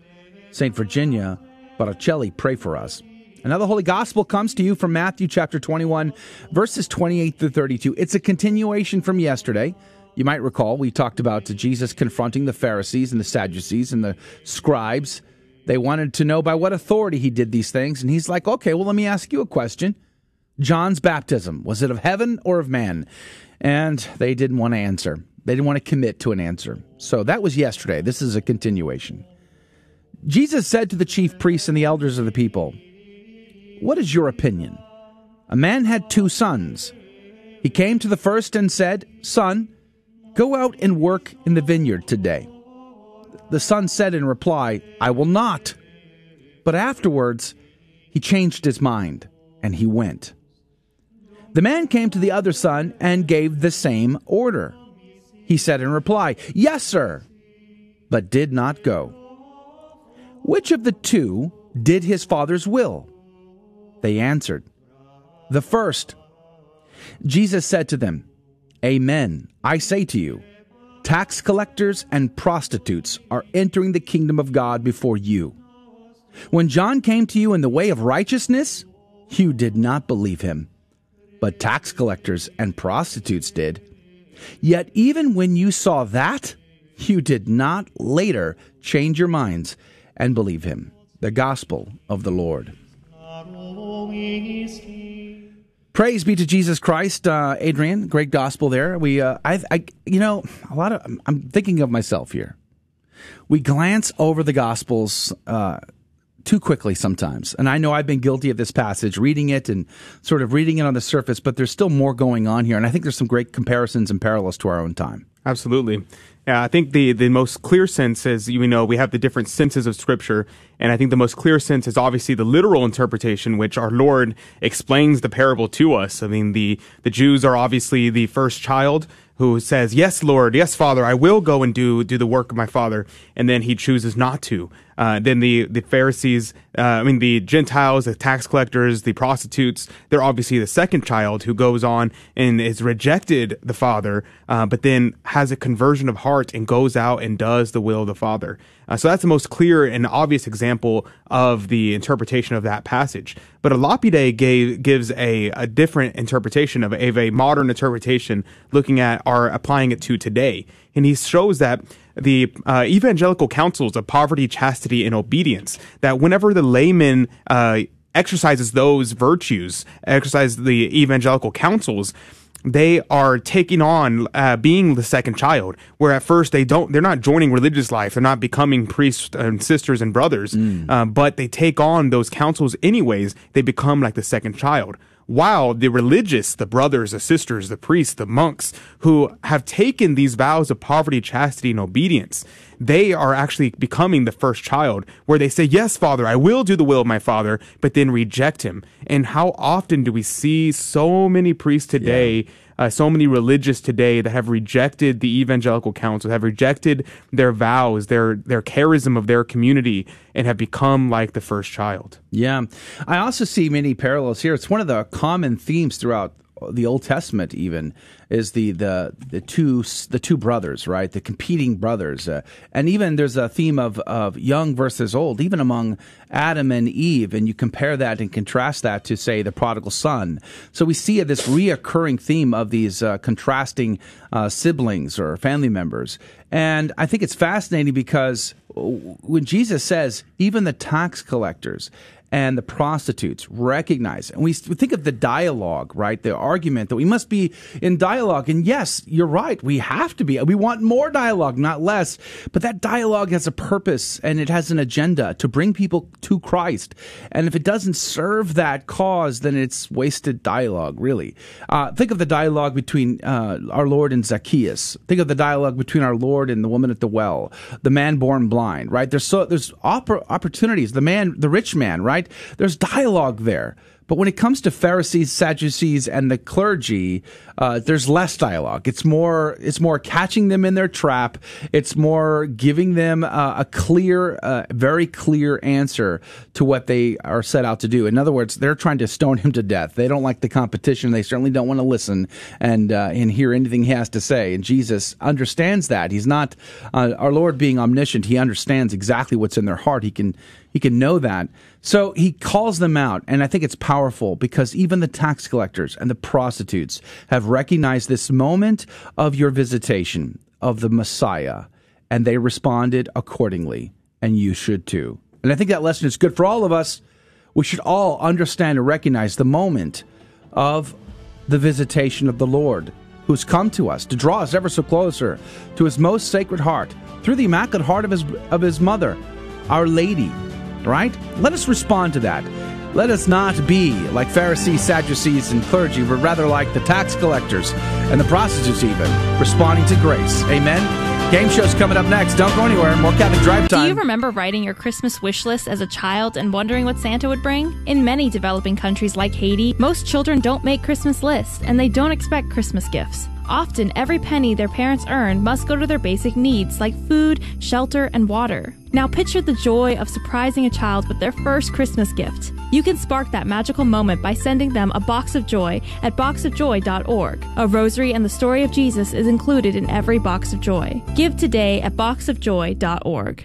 St. Virginia Bracelli, pray for us. And now the Holy Gospel comes to you from Matthew chapter 21, verses 28 to 32. It's a continuation from yesterday. You might recall we talked about Jesus confronting the Pharisees and the Sadducees and the scribes. They wanted to know by what authority he did these things. And he's like, okay, well, let me ask you a question. John's baptism, was it of heaven or of man? and they didn't want to answer. They didn't want to commit to an answer. So that was yesterday. This is a continuation. Jesus said to the chief priests and the elders of the people, What is your opinion? A man had two sons. He came to the first and said, Son, go out and work in the vineyard today. The son said in reply, I will not. But afterwards, he changed his mind and he went. The man came to the other son and gave the same order. He said in reply, Yes, sir, but did not go. Which of the two did his father's will? They answered, The first. Jesus said to them, Amen, I say to you, tax collectors and prostitutes are entering the kingdom of God before you. When John came to you in the way of righteousness, you did not believe him but tax collectors and prostitutes did. Yet even when you saw that, you did not later change your minds and believe him. The gospel of the Lord. Praise be to Jesus Christ, uh, Adrian. Great gospel there. We, uh, I, I, you know, a lot of. I'm thinking of myself here. We glance over the gospels uh, too quickly sometimes. And I know I've been guilty of this passage, reading it and sort of reading it on the surface, but there's still more going on here. And I think there's some great comparisons and parallels to our own time. Absolutely. Yeah, I think the, the most clear sense is, you know, we have the different senses of Scripture. And I think the most clear sense is obviously the literal interpretation, which our Lord explains the parable to us. I mean, the, the Jews are obviously the first child who says, Yes, Lord, yes, Father, I will go and do, do the work of my Father. And then he chooses not to. Uh, then the the Pharisees, uh, I mean the Gentiles, the tax collectors, the prostitutes. They're obviously the second child who goes on and is rejected the father, uh, but then has a conversion of heart and goes out and does the will of the father. Uh, so that's the most clear and obvious example of the interpretation of that passage. But a Lapide gave, gives a, a different interpretation of, of a modern interpretation, looking at our applying it to today, and he shows that the uh, evangelical counsels of poverty, chastity, and obedience. That whenever the layman uh, exercises those virtues, exercise the evangelical counsels, they are taking on uh, being the second child where at first they don't they're not joining religious life. They're not becoming priests and sisters and brothers. Mm. uh, but they take on those counsels anyways. They become like the second child while the religious, the brothers, the sisters, the priests, the monks who have taken these vows of poverty, chastity, and obedience, they are actually becoming the first child where they say, Yes, Father, I will do the will of my Father, but then reject him. And how often do we see so many priests today? Yeah uh, so many religious today that have rejected the evangelical counsel, have rejected their vows, their their charism of their community, and have become like the first child. Yeah, I also see many parallels here. It's one of the common themes throughout the Old Testament even is the the the two the two brothers, right? The competing brothers, uh, and even there's a theme of of young versus old, even among Adam and Eve, and you compare that and contrast that to say the prodigal son. So we see this reoccurring theme of these uh, contrasting uh, siblings or family members, and I think it's fascinating because when Jesus says even the tax collectors and the prostitutes recognize it. And we think of the dialogue, right? The argument that we must be in dialogue. And yes, you're right. We have to be. We want more dialogue, not less. But that dialogue has a purpose and it has an agenda to bring people to Christ. And if it doesn't serve that cause, then it's wasted dialogue, really. Uh, think of the dialogue between uh, our Lord and Zacchaeus. Think of the dialogue between our Lord and the woman at the well, the man born blind, right? There's so, there's oppor- opportunities. The man, the rich man, right? Right? There's dialogue there. But when it comes to Pharisees, Sadducees, and the clergy, uh, there's less dialogue. It's more, it's more catching them in their trap. It's more giving them uh, a clear, uh, very clear answer to what they are set out to do. In other words, they're trying to stone him to death. They don't like the competition. They certainly don't want to listen and uh, and hear anything he has to say. And Jesus understands that. He's not uh, our Lord being omniscient. He understands exactly what's in their heart. He can he can know that. So he calls them out, and I think it's powerful because even the tax collectors and the prostitutes have recognized this moment of your visitation of the Messiah, and they responded accordingly, and you should too. And I think that lesson is good for all of us. We should all understand and recognize the moment of the visitation of the Lord, who's come to us to draw us ever so closer to his most sacred heart through the immaculate heart of his, of his mother, Our Lady right? Let us respond to that. Let us not be like Pharisees, Sadducees, and clergy, but rather like the tax collectors and the prostitutes, even, responding to grace. Amen. Game show's coming up next. Don't go anywhere. More Catholic Drive Time. Do you remember writing your Christmas wish list as a child and wondering what Santa would bring? In many developing countries like Haiti, most children don't make Christmas lists and they don't expect Christmas gifts. Often, every penny their parents earn must go to their basic needs like food, shelter, and water. Now, picture the joy of surprising a child with their first Christmas gift. You can spark that magical moment by sending them a box of joy at boxofjoy.org. A rosary and the story of Jesus is included in every box of joy. Give today at boxofjoy.org.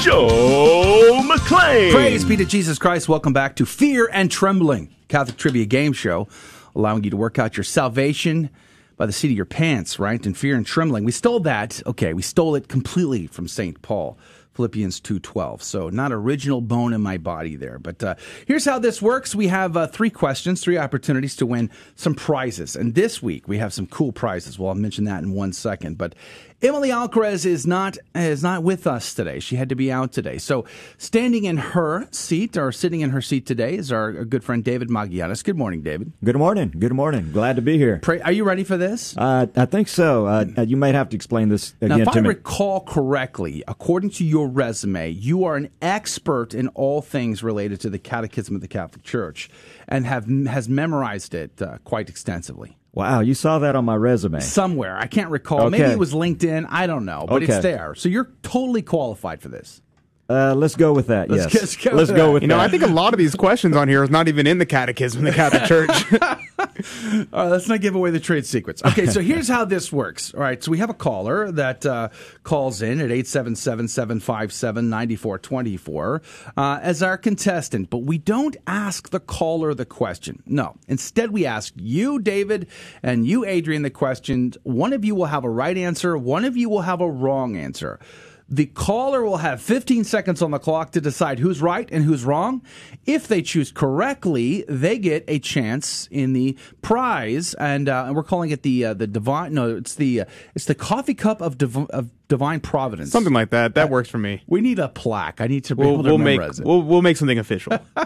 Joe McClain. Praise be to Jesus Christ. Welcome back to Fear and Trembling. Catholic Trivia Game Show, allowing you to work out your salvation by the seat of your pants, right? In fear and trembling. We stole that. Okay, we stole it completely from St. Paul. Philippians 2:12. So not original bone in my body there. But uh, here's how this works. We have uh, three questions, three opportunities to win some prizes. And this week we have some cool prizes. Well, I'll mention that in one second. But Emily Alcaraz is not is not with us today. She had to be out today. So standing in her seat or sitting in her seat today is our good friend David Magianis. Good morning, David. Good morning. Good morning. Glad to be here. Pray, are you ready for this? Uh, I think so. Uh, you might have to explain this again now, if to I me. recall correctly, according to your resume, you are an expert in all things related to the Catechism of the Catholic Church, and have has memorized it uh, quite extensively. Wow, you saw that on my resume. Somewhere. I can't recall. Okay. Maybe it was LinkedIn. I don't know. But Okay. it's there. So you're totally qualified for this. Uh, let's go with that. Let's yes, go- let's go let's with go that. with You know. I think a lot of these questions on here is not even in the Catechism, of the Catholic Church. All right, let's not give away the trade secrets. Okay, so here's how this works. All right, so we have a caller that uh, calls in at 877-757-9424 uh, as our contestant, but we don't ask the caller the question. No. Instead, we ask you, David, and you, Adrian, the question. One of you will have a right answer. One of you will have a wrong answer. The caller will have 15 seconds on the clock to decide who's right and who's wrong. If they choose correctly, they get a chance in the prize, and, uh, and we're calling it the uh, the divine. No, it's the uh, it's the coffee cup of div- of divine providence. Something like that. That works for me. We need a plaque. I need to be We'll, able to we'll make it. we'll, we'll make something official.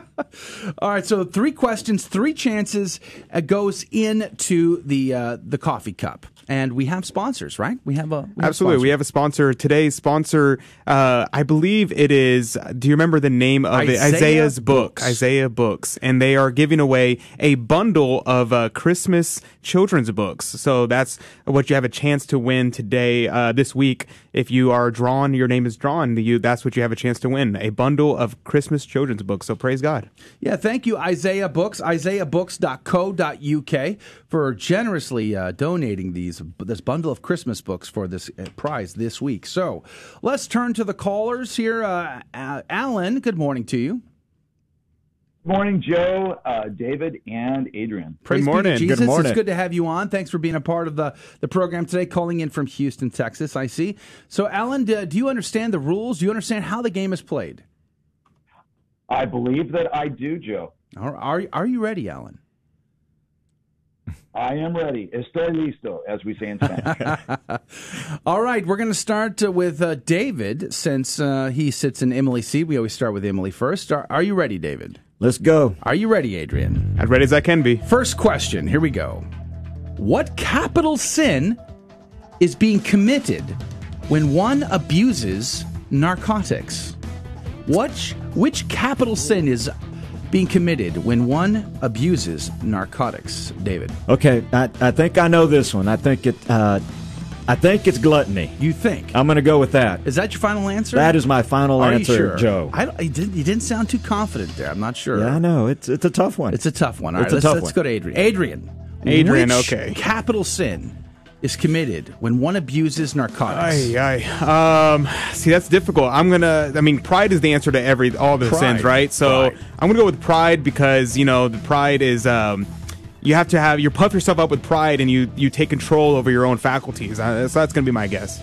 All right, so three questions, three chances uh, goes into the uh, the coffee cup, and we have sponsors, right? We have a we have Absolutely. We have a sponsor. Today's sponsor, uh, I believe it is, do you remember the name of it? Isaiah Isaiah's book. Books. Isaiah Books. And they are giving away a bundle of uh, Christmas children's books. So that's what you have a chance to win today, uh, this week. If you are drawn, your name is drawn, you, that's what you have a chance to win. A bundle of Christmas children's books. So praise God. Yeah, thank you, Isaiah Books, isaiahbooks.co.uk, for generously uh, donating these this bundle of Christmas books for this uh, prize this week. So let's turn to the callers here. Uh, Alan, good morning to you. Good morning, Joe, uh, David, and Adrian. Praise be to Jesus. It's good to have you on. Thanks for being a part of the, the program today, calling in from Houston, Texas, I see. So, Alan, do, do you understand the rules? Do you understand how the game is played? I believe that I do, Joe. Are, are, are you ready, Alan? I am ready. Estoy listo, as we say in Spanish. All right, we're going to start uh, with uh, David since uh, he sits in Emily's seat. We always start with Emily first. Are, are you ready, David? Let's go. Are you ready, Adrian? As ready as I can be. First question. Here we go. What capital sin is being committed when one abuses narcotics? What, which capital sin is being committed when one abuses narcotics, David? Okay, I, I think I know this one. I think it. Uh, I think it's gluttony. You think? I'm going to go with that. Is that your final answer? That is my final Are answer, you sure? Joe. I don't, you, didn't, you didn't sound too confident there. I'm not sure. Yeah, I know. It's it's a tough one. It's a tough one. All It's right, a let's, tough let's one. go to Adrian. Adrian. Adrian, which okay. Capital sin is committed when one abuses narcotics. Aye, aye. Um, see, that's difficult. I'm gonna. I mean, pride is the answer to every all the Pride. sins, right? So I'm gonna go with pride because you know the pride is. Um, you have to have you puff yourself up with pride and you you take control over your own faculties. Uh, so that's gonna be my guess.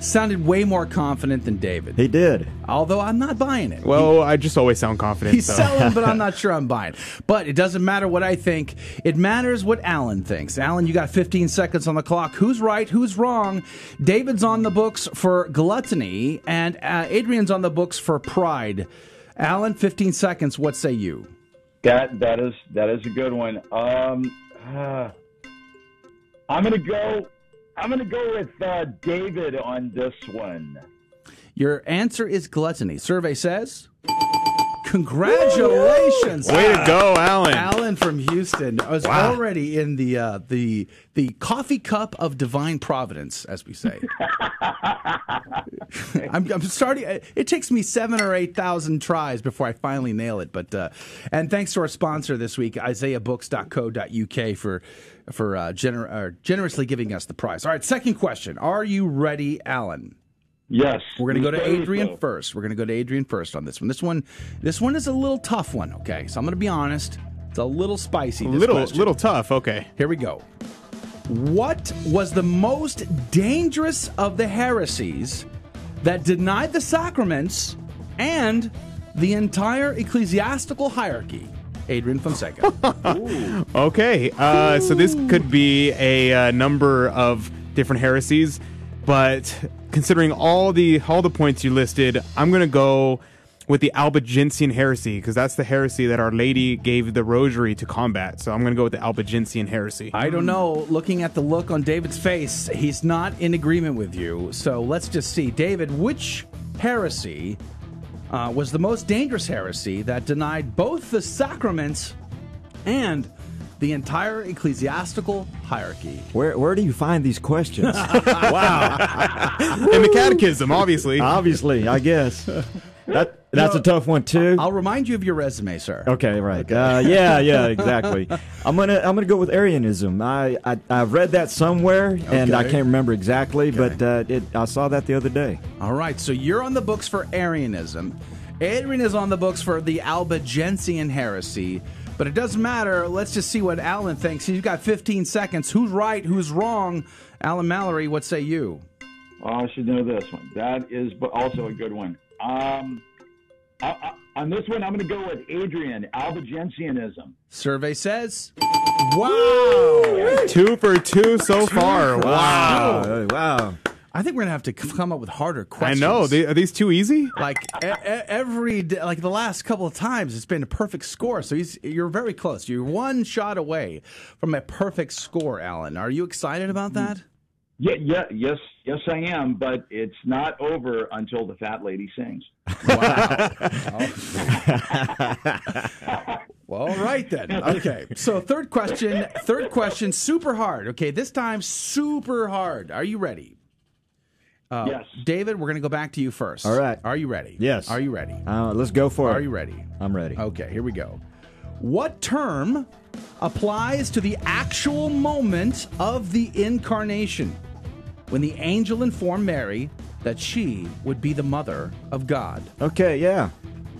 Sounded way more confident than David. He did. Although I'm not buying it. Well, I just always sound confident. He's so. selling, but I'm not sure I'm buying. But it doesn't matter what I think. It matters what Alan thinks. Alan, you got 15 seconds on the clock. Who's right? Who's wrong? David's on the books for gluttony, and uh, Adrian's on the books for pride. Alan, 15 seconds. What say you? That that is that is a good one. Um, uh, I'm gonna go. I'm gonna go with uh, David on this one. Your answer is gluttony. Survey says. Congratulations! Way to go, Alan. Alan from Houston I was Wow. already in the uh, the the coffee cup of divine providence, as we say. I'm, I'm starting. It takes me seven or eight thousand tries before I finally nail it. But uh, and thanks to our sponsor this week, IsaiahBooks.co.uk for for uh, gener- uh, generously giving us the prize. All right, second question. Are you ready, Alan? Yes. We're going to go to Adrian do. first. We're going to go to Adrian first on this one. This one, this one is a little tough one. Okay, so I'm going to be honest. It's a little spicy. A this little, question. little tough. Okay. Here we go. What was the most dangerous of the heresies that denied the sacraments and the entire ecclesiastical hierarchy? Adrian Fonseca. Okay, uh, so this could be a uh, number of different heresies, but considering all the all the points you listed, I'm to go with the Albigensian heresy because that's the heresy that Our Lady gave the Rosary to combat. So I'm to go with the Albigensian heresy. I don't know. Looking at the look on David's face, he's not in agreement with you. So let's just see. David, which heresy uh, was the most dangerous heresy that denied both the sacraments and the entire ecclesiastical hierarchy? Where where do you find these questions? wow. In the catechism, obviously. Obviously, I guess. That that's a tough one too. I'll remind you of your resume, sir. Okay, right. Uh, yeah, yeah, exactly. I'm gonna I'm gonna go with Arianism. I I, I read that somewhere and I can't remember exactly, but uh, it, I saw that the other day. All right, so you're on the books for Arianism. Adrian is on the books for the Albigensian heresy. But it doesn't matter. Let's just see what Alan thinks. He's got 15 seconds. Who's right? Who's wrong? Alan Mallory, what say you? Oh, I should know this one. That is also a good one. Um, I, I, on this one, I'm going to go with Adrian Albigensianism. Survey says. Wow! Two for two so far. Wow. wow. I think we're gonna have to come up with harder questions. I know. They, are these too easy? like e- e- every day, like the last couple of times, it's been a perfect score. So he's you're very close. You're one shot away from a perfect score, Alan. Are you excited about that? Yeah, yeah, yes, yes, I am. But it's not over until the fat lady sings. Wow. Well, all right then. Okay. So third question, third question, super hard. Okay, this time super hard. Are you ready? Uh, Yes. David, we're going to go back to you first. All right. Are you ready? Yes. Are you ready? Uh, let's go for it. Are you ready? I'm ready. Okay, here we go. What term applies to the actual moment of the incarnation when the angel informed Mary that she would be the mother of God? Okay, yeah.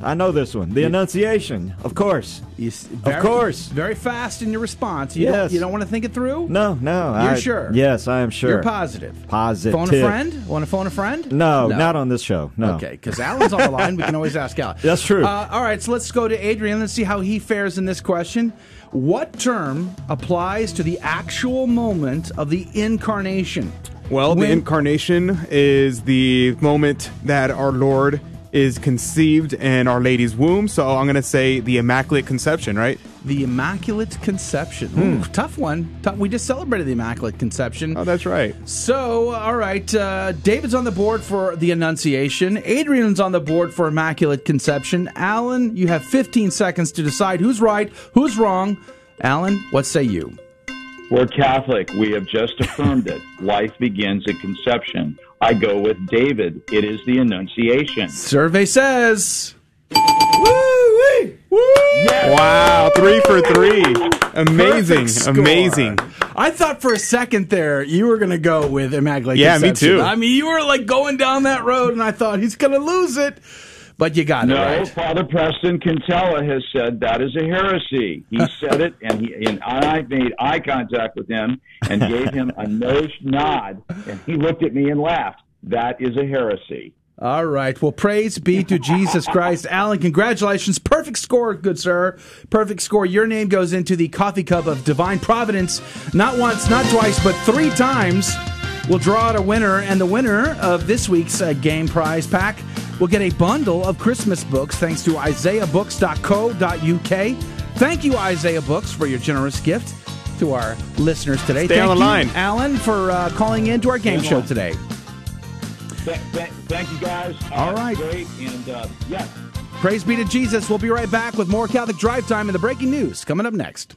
I know this one. The Annunciation, of course. Very- of course. Very fast in your response. You Yes. Don't, you don't want to think it through? No, no. You're I- sure? Yes, I am sure. You're positive. Positive. Phone a friend? Want to phone a friend? No, not on this show. No. Okay, because Alan's on the line. We can always ask Alan. That's true. Uh, all right, so let's go to Adrian. Let's see how he fares in this question. What term applies to the actual moment of the incarnation? Well, the incarnation is the moment that our Lord is conceived in Our Lady's womb. So I'm going to say the Immaculate Conception, right? The Immaculate Conception. Hmm. Ooh, tough one. Tough- We just celebrated the Immaculate Conception. Oh, that's right. So, all right, uh, David's on the board for the Annunciation. Adrian's on the board for Immaculate Conception. Alan, you have 15 seconds to decide who's right, who's wrong. Alan, what say you? We're Catholic. We have just affirmed it. Life begins at conception. I go with David. It is the Annunciation. Survey says. Woo! Wow, three for three. Amazing. Amazing. I thought for a second there you were going to go with Immaculate Yeah, me Conception. too. I mean, you were like going down that road, and I thought he's going to lose it. But you got No, it right. Father Preston Cantella has said that is a heresy. He said it, and he and I made eye contact with him and gave him a nose nod, and he looked at me and laughed. That is a heresy. All right. Well, praise be to Jesus Christ. Alan, congratulations. Perfect score, good sir. Perfect score. Your name goes into the coffee cup of divine providence. Not once, not twice, but three times. We'll draw out a winner, and the winner of this week's uh, game prize pack will get a bundle of Christmas books thanks to isaiahbooks.co.uk. Thank you, Isaiah Books, for your generous gift to our listeners today. Stay Thank on the you, line. Alan, for uh, calling in to our game Stay show today. Th- th- thank you, guys. Uh, All right. Great, and uh, yeah. Praise be to Jesus. We'll be right back with more Catholic Drive Time and the breaking news coming up next.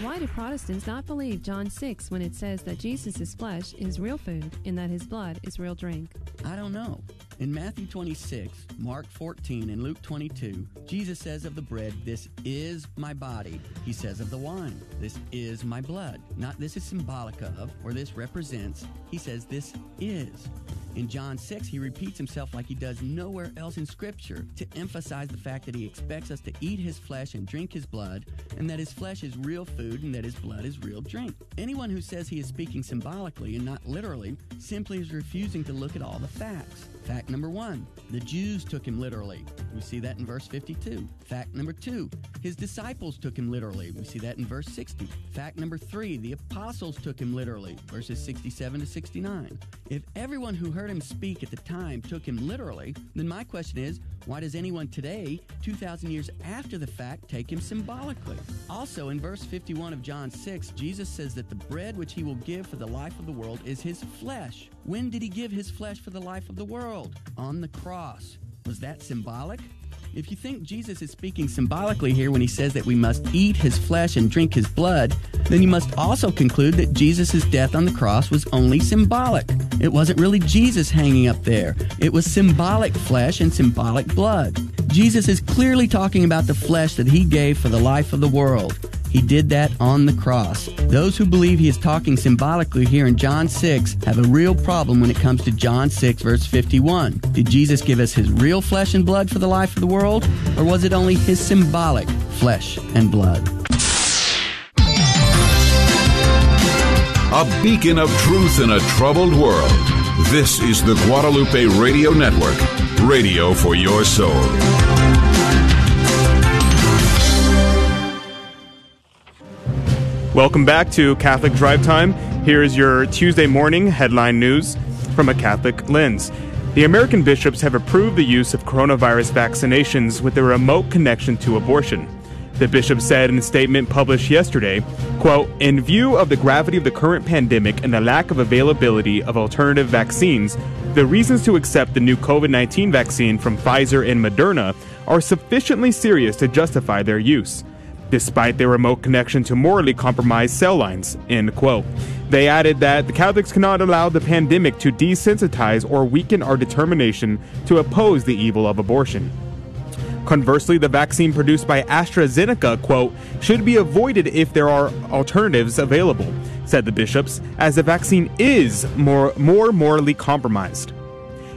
Why do Protestants not believe John 6 when it says that Jesus' flesh is real food and that his blood is real drink? I don't know. In Matthew 26, Mark 14, and Luke 22, Jesus says of the bread, This is my body. He says of the wine, This is my blood. Not this is symbolic of, or this represents. He says, This is. In John 6, he repeats himself like he does nowhere else in Scripture to emphasize the fact that he expects us to eat his flesh and drink his blood, and that his flesh is real food and that his blood is real drink. Anyone who says he is speaking symbolically and not literally simply is refusing to look at all the facts. Fact number one, the Jews took him literally. We see that in verse 52. Fact number two, his disciples took him literally. We see that in verse 60. Fact number three, the apostles took him literally. Verses 67 to 69. If everyone who heard him speak at the time took him literally, then my question is, why does anyone today, 2,000 years after the fact, take him symbolically? Also, in verse 51 of John 6, Jesus says that the bread which he will give for the life of the world is his flesh. When did he give his flesh for the life of the world? On the cross. Was that symbolic? If you think Jesus is speaking symbolically here when he says that we must eat his flesh and drink his blood, then you must also conclude that Jesus' death on the cross was only symbolic. It wasn't really Jesus hanging up there, it was symbolic flesh and symbolic blood. Jesus is clearly talking about the flesh that he gave for the life of the world. He did that on the cross. Those who believe he is talking symbolically here in John 6 have a real problem when it comes to John 6, verse 51. Did Jesus give us his real flesh and blood for the life of the world, or was it only his symbolic flesh and blood? A beacon of truth in a troubled world. This is the Guadalupe Radio Network, radio for your soul. Welcome back to Catholic Drive Time. Here is your Tuesday morning headline news from a Catholic lens. The American bishops have approved the use of coronavirus vaccinations with a remote connection to abortion. The bishop said in a statement published yesterday, quote, "In view of the gravity of the current pandemic and the lack of availability of alternative vaccines, the reasons to accept the new COVID-19 vaccine from Pfizer and Moderna are sufficiently serious to justify their use." Despite their remote connection to morally compromised cell lines. End quote. They added that the Catholics cannot allow the pandemic to desensitize or weaken our determination to oppose the evil of abortion. Conversely, the vaccine produced by AstraZeneca, quote, should be avoided if there are alternatives available, said the bishops, as the vaccine is more, more morally compromised.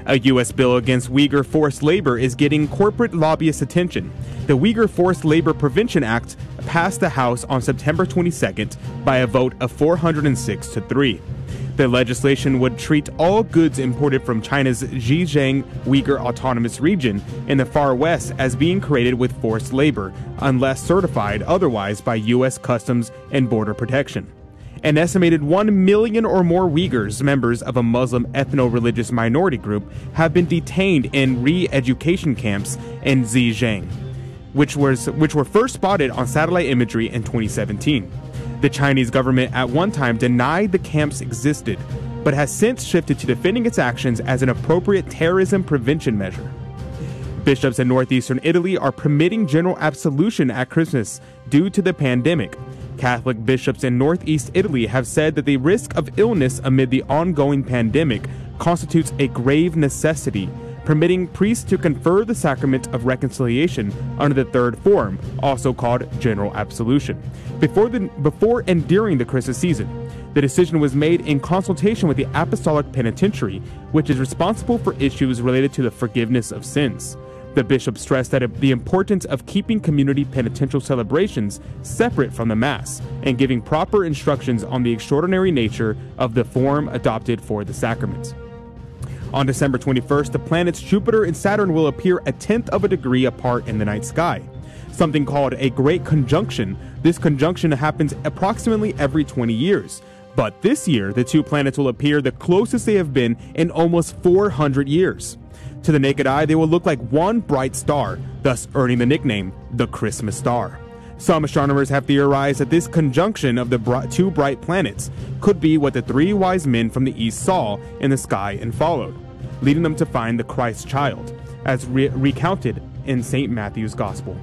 A U.S. bill against Uyghur forced labor is getting corporate lobbyist attention. The Uyghur Forced Labor Prevention Act passed the House on September 22nd by a vote of 406 to 3. The legislation would treat all goods imported from China's Xinjiang Uyghur Autonomous Region in the far west as being created with forced labor, unless certified otherwise by U.S. Customs and Border Protection. An estimated 1 million or more Uyghurs, members of a Muslim ethno religious minority group, have been detained in re education camps in Xinjiang, which, was, which were first spotted on satellite imagery in 2017. The Chinese government at one time denied the camps existed, but has since shifted to defending its actions as an appropriate terrorism prevention measure. Bishops in northeastern Italy are permitting general absolution at Christmas due to the pandemic. Catholic bishops in northeast Italy have said that the risk of illness amid the ongoing pandemic constitutes a grave necessity, permitting priests to confer the sacrament of reconciliation under the third form, also called general absolution, before, the, before and during the Christmas season. The decision was made in consultation with the Apostolic Penitentiary, which is responsible for issues related to the forgiveness of sins. The bishop stressed that the importance of keeping community penitential celebrations separate from the Mass and giving proper instructions on the extraordinary nature of the form adopted for the sacrament. On December 21st, the planets Jupiter and Saturn will appear a tenth of a degree apart in the night sky. Something called a Great Conjunction. This conjunction happens approximately every 20 years. But this year, the two planets will appear the closest they have been in almost 400 years. To the naked eye, they will look like one bright star, thus earning the nickname the Christmas star. Some astronomers have theorized that this conjunction of the two bright planets could be what the three wise men from the east saw in the sky and followed, leading them to find the Christ child, as re- recounted in St. Matthew's Gospel.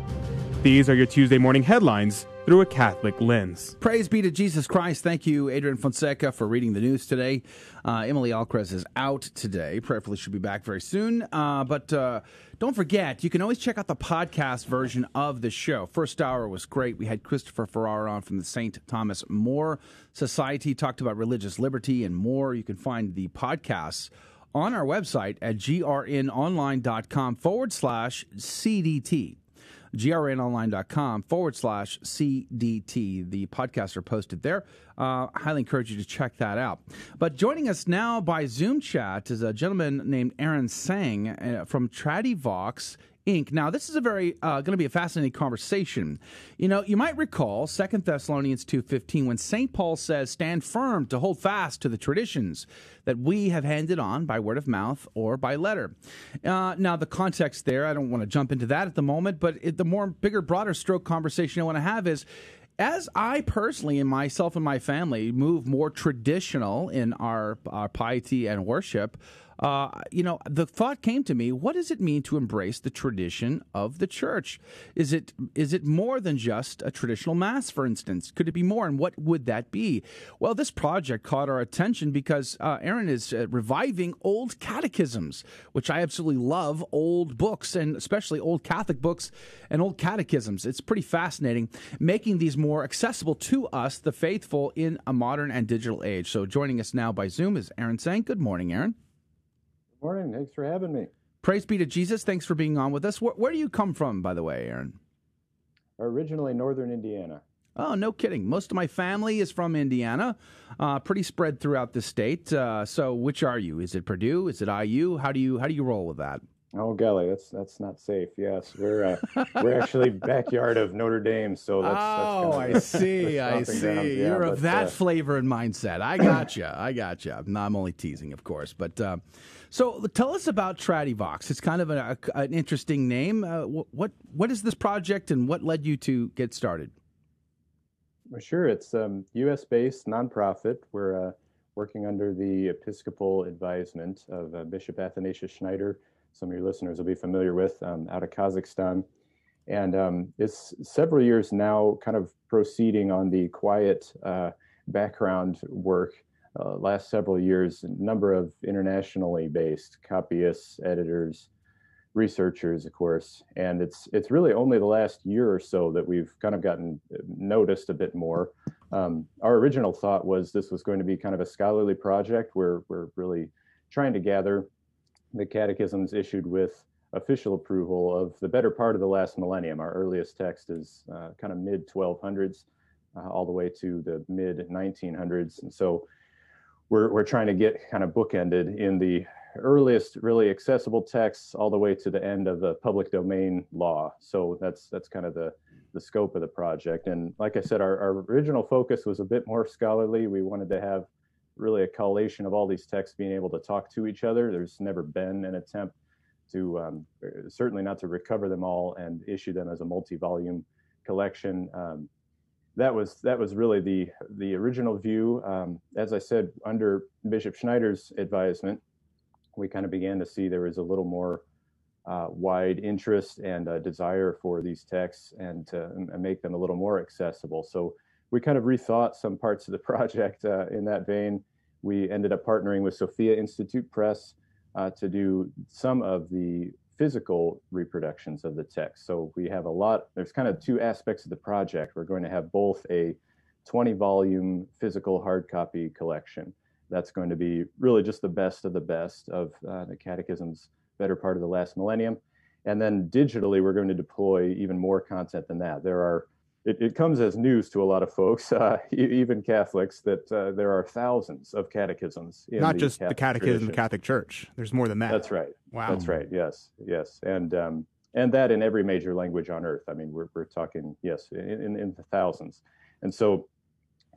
These are your Tuesday morning headlines through a Catholic lens. Praise be to Jesus Christ. Thank you, Adrian Fonseca, for reading the news today. Uh, Emily Alcrez is out today. Prayerfully, she'll be back very soon. Uh, but uh, don't forget, you can always check out the podcast version of the show. First hour was great. We had Christopher Ferrara on from the St. Thomas More Society, talked about religious liberty and more. You can find the podcasts on our website at grnonline.com forward slash CDT grnonline.com forward slash CDT. The podcasts are posted there. Uh, highly encourage you to check that out. But joining us now by Zoom chat is a gentleman named Aaron Seng uh, from Tradivox Inc. Now, this is a very uh, going to be a fascinating conversation. You know, you might recall Second Thessalonians two fifteen when Saint Paul says, "Stand firm to hold fast to the traditions that we have handed on by word of mouth or by letter." Uh, now, the context there, I don't want to jump into that at the moment, but it, the more bigger, broader stroke conversation I want to have is as I personally and myself and my family move more traditional in our, our piety and worship, uh, you know, the thought came to me: What does it mean to embrace the tradition of the church? Is it is it more than just a traditional mass, for instance? Could it be more? And what would that be? Well, this project caught our attention because uh, Aaron is uh, reviving old catechisms, which I absolutely love. Old books, and especially old Catholic books and old catechisms. It's pretty fascinating, making these more accessible to us, the faithful, in a modern and digital age. So, joining us now by Zoom is Aaron Seng. Good morning, Aaron. Morning. Thanks for having me. Praise be to Jesus. Thanks for being on with us. Where, where do you come from, by the way, Aaron? Originally, northern Indiana. Oh, no kidding. Most of my family is from Indiana, uh, pretty spread throughout the state. Uh, so, which are you? Is it Purdue? Is it IU? How do you how do you roll with that? Oh golly, that's that's not safe. Yes, we're uh, we're actually backyard of Notre Dame, so that's. oh, that's I see, I see. Yeah, You're but, of that uh, flavor and mindset. I gotcha, I gotcha. No, I'm only teasing, of course. But uh, so, tell us about Tradivox. It's kind of a, a, an interesting name. Uh, wh- what what is this project, and what led you to get started? Sure, it's um, U.S. based nonprofit. We're uh, working under the Episcopal advisement of uh, Bishop Athanasius Schneider. Some of your listeners will be familiar with um, out of Kazakhstan. And um, it's several years now, kind of proceeding on the quiet uh, background work. Uh, last several years, a number of internationally based copyists, editors, researchers, of course, and it's it's really only the last year or so that we've kind of gotten noticed a bit more. Um, our original thought was this was going to be kind of a scholarly project where we're really trying to gather the catechisms issued with official approval of the better part of the last millennium. Our earliest text is uh, kind of mid 1200s, uh, all the way to the mid 1900s, and so we're we're trying to get kind of bookended in the earliest really accessible texts all the way to the end of the public domain law. So that's that's kind of the the scope of the project. And like I said, our, our original focus was a bit more scholarly. We wanted to have really a collation of all these texts being able to talk to each other. There's never been an attempt to um, certainly not to recover them all and issue them as a multi-volume collection. Um, that was that was really the the original view. Um, as I said, under Bishop Schneider's advisement, we kind of began to see there was a little more uh, wide interest and desire for these texts and to and make them a little more accessible. So we kind of rethought some parts of the project uh, in that vein. We ended up partnering with Sophia Institute Press uh, to do some of the physical reproductions of the text. So we have a lot, there's kind of two aspects of the project. We're going to have both a 20 volume physical hard copy collection that's going to be really just the best of the best of uh, the catechism's better part of the last millennium. And then digitally, we're going to deploy even more content than that. There are, it, it comes as news to a lot of folks, uh, even Catholics, that uh, there are thousands of catechisms. In Not the just the Catholic Catechism of the Catholic Church. There's more than that. That's right. Wow. That's right. Yes. Yes. And um, and that in every major language on earth. I mean, we're we're talking yes in in, in the thousands. And so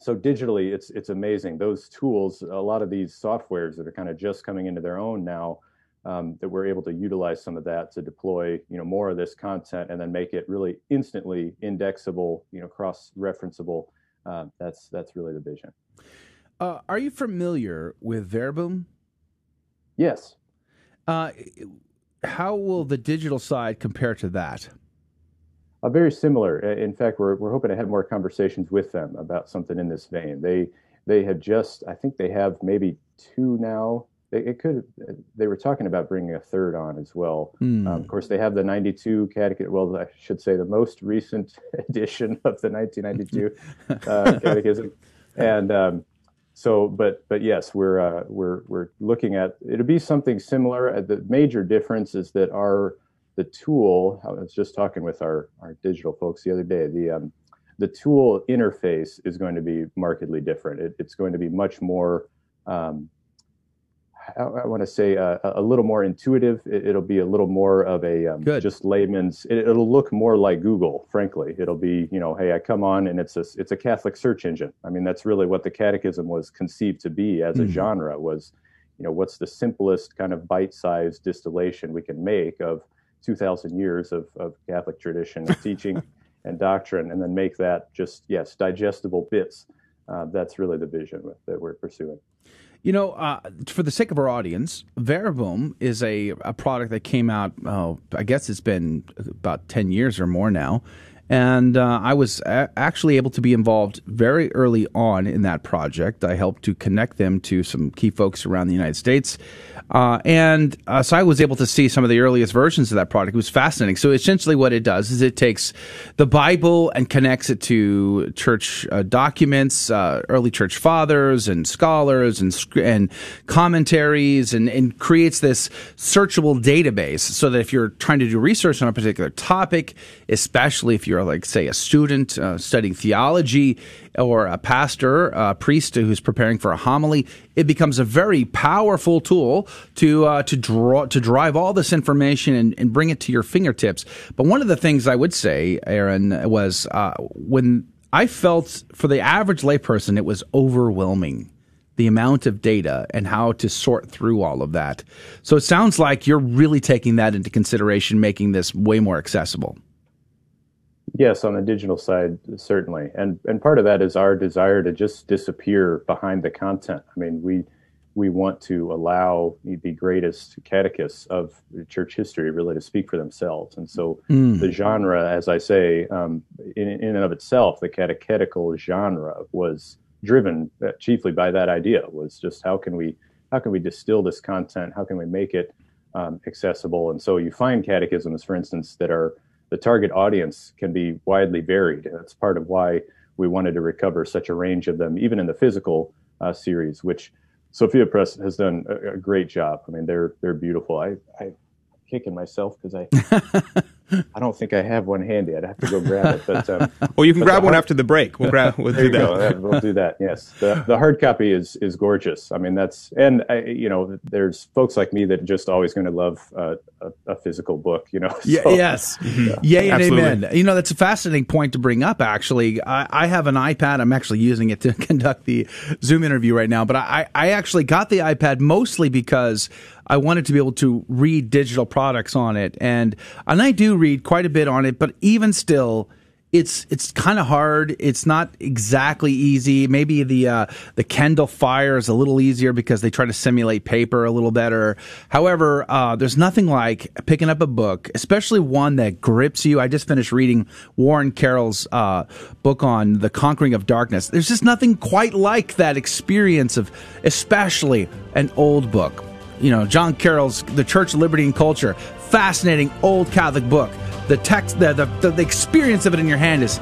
so digitally, it's it's amazing. Those tools, a lot of these softwares that are kind of just coming into their own now. Um, that we're able to utilize some of that to deploy, you know, more of this content and then make it really instantly indexable, you know, cross-referenceable. Uh, that's that's really the vision. Uh, are you familiar with Verbum? Yes. Uh, how will the digital side compare to that? Uh, very similar. Uh, In fact, we're we're hoping to have more conversations with them about something in this vein. They they had just, I think they have maybe two now. It, it could. They were talking about bringing a third on as well. Hmm. Um, of course, they have the '92 catechism. Well, I should say the most recent edition of the 1992 uh, catechism, and um, so, but but yes, we're uh, we're we're looking at it'll be something similar. Uh, the major difference is that our the tool. I was just talking with our our digital folks the other day. The um, the tool interface is going to be markedly different. It, it's going to be much more um, I, I want to say uh, a little more intuitive. It, will be a little more of a um, just layman's. It, will look more like Google. Frankly, it'll be you know, hey, I come on and it's a it's a Catholic search engine. I mean, that's really what the Catechism was conceived to be as a mm-hmm. genre. Was you know, what's the simplest kind of bite-sized distillation we can make of 2,000 years of, of Catholic tradition and teaching and doctrine, and then make that just yes, digestible bits. Uh, that's really the vision that we're pursuing. You know, uh, for the sake of our audience, Verbum is a, a product that came out, oh, I guess it's been about 10 years or more now. And uh, I was a- actually able to be involved very early on in that project. I helped to connect them to some key folks around the United States. Uh, and uh, so I was able to see some of the earliest versions of that product. It was fascinating. So essentially, what it does is it takes the Bible and connects it to church uh, documents, uh, early church fathers and scholars and and commentaries, and, and creates this searchable database. So that if you're trying to do research on a particular topic, especially if you're like say a student uh, studying theology, or a pastor, a priest who's preparing for a homily, it becomes a very powerful tool to uh, to draw to drive all this information and, and, bring it to your fingertips. But one of the things I would say, Aaron, was uh, when I felt for the average layperson, it was overwhelming the amount of data and how to sort through all of that. So it sounds like you're really taking that into consideration, making this way more accessible. Yes, on the digital side, certainly, and and part of that is our desire to just disappear behind the content. I mean, we we want to allow the greatest catechists of church history really to speak for themselves, and so mm. the genre, as I say, um, in, in and of itself, the catechetical genre was driven uh, chiefly by that idea. Was just how can we how can we distill this content? How can we make it um, accessible? And so you find catechisms, for instance, that are the target audience can be widely varied. That's part of why we wanted to recover such a range of them, even in the physical uh, series, which Sophia Press has done a, a, great job. I mean, they're they're beautiful. I, I kicking myself because I I don't think I have one handy. I'd have to go grab it. But um, well, you can grab one hard... after the break. We'll grab. We'll do that. Go. We'll do that. Yes, the the hard copy is is gorgeous. I mean, that's and I, you know, there's folks like me that are just always going to love uh, a, a, physical book. You know. So, yeah, yes. Yeah. Yay and Absolutely. amen. You know, that's a fascinating point to bring up. Actually, I, I, have an iPad. I'm actually using it to conduct the Zoom interview right now. But I I actually got the iPad mostly because I wanted to be able to read digital products on it, and and I do read quite a bit on it. But even still, it's it's kind of hard. It's not exactly easy. Maybe the uh, the Kindle Fire is a little easier because they try to simulate paper a little better. However, uh, there's nothing like picking up a book, especially one that grips you. I just finished reading Warren Carroll's uh, book on the conquering of darkness. There's just nothing quite like that experience of, especially an old book you know, John Carroll's The Church, Liberty, and Culture. Fascinating old Catholic book. The text, the, the, the experience of it in your hand is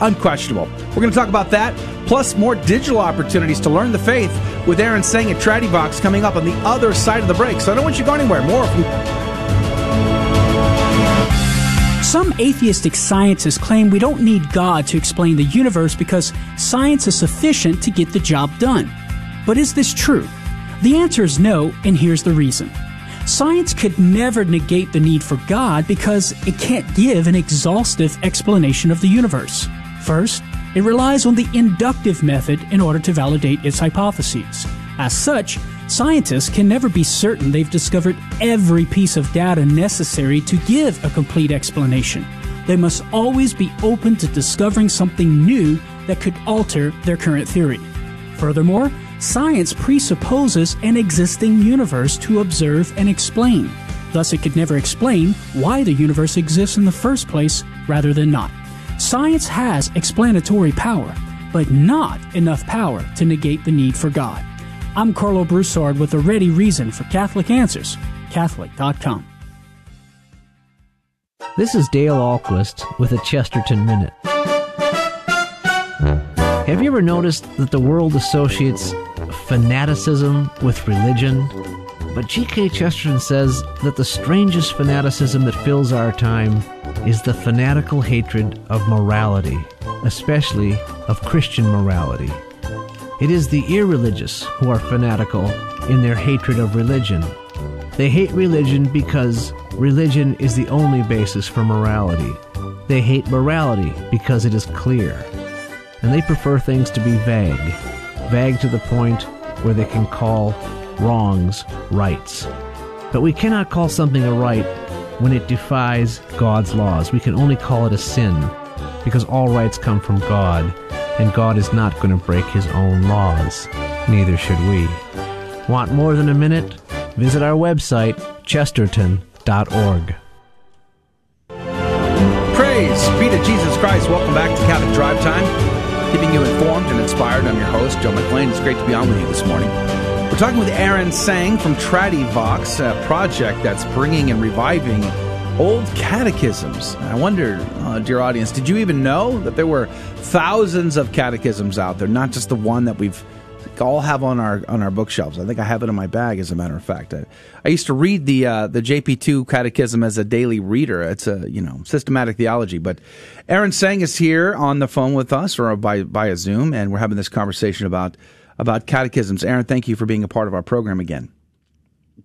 unquestionable. We're going to talk about that, plus more digital opportunities to learn the faith with Aaron Seng at Tradivox coming up on the other side of the break. So I don't want you to go anywhere. More from some atheistic scientists claim we don't need God to explain the universe because science is sufficient to get the job done. But is this true? The answer is no, and here's the reason. Science could never negate the need for God because it can't give an exhaustive explanation of the universe. First, it relies on the inductive method in order to validate its hypotheses. As such, scientists can never be certain they've discovered every piece of data necessary to give a complete explanation. They must always be open to discovering something new that could alter their current theory. Furthermore, science presupposes an existing universe to observe and explain. Thus, it could never explain why the universe exists in the first place rather than not. Science has explanatory power, but not enough power to negate the need for God. I'm Karlo Broussard with a ready reason for Catholic Answers, Catholic.com. This is Dale Ahlquist with a Chesterton Minute. Have you ever noticed that the world associates fanaticism with religion? But G.K. Chesterton says that the strangest fanaticism that fills our time is the fanatical hatred of morality, especially of Christian morality. It is the irreligious who are fanatical in their hatred of religion. They hate religion because religion is the only basis for morality. They hate morality because it is clear. And they prefer things to be vague, vague to the point where they can call wrongs rights. But we cannot call something a right when it defies God's laws. We can only call it a sin because all rights come from God, and God is not going to break his own laws. Neither should we. Want more than a minute? Visit our website, chesterton.org. Praise be to Jesus Christ. Welcome back to Catholic Drive Time, keeping you informed and inspired. I'm your host, Joe McClain. It's great to be on with you this morning. We're talking with Aaron Seng from Tradivox, a project that's bringing and reviving old catechisms. I wonder, uh, dear audience, did you even know that there were thousands of catechisms out there, not just the one that we've all have on our on our bookshelves. I think I have it in my bag, as a matter of fact. I, I used to read the uh, the JP two Catechism as a daily reader. It's a you know systematic theology. But Aaron Seng is here on the phone with us, or by by a Zoom, and we're having this conversation about about catechisms. Aaron, thank you for being a part of our program again.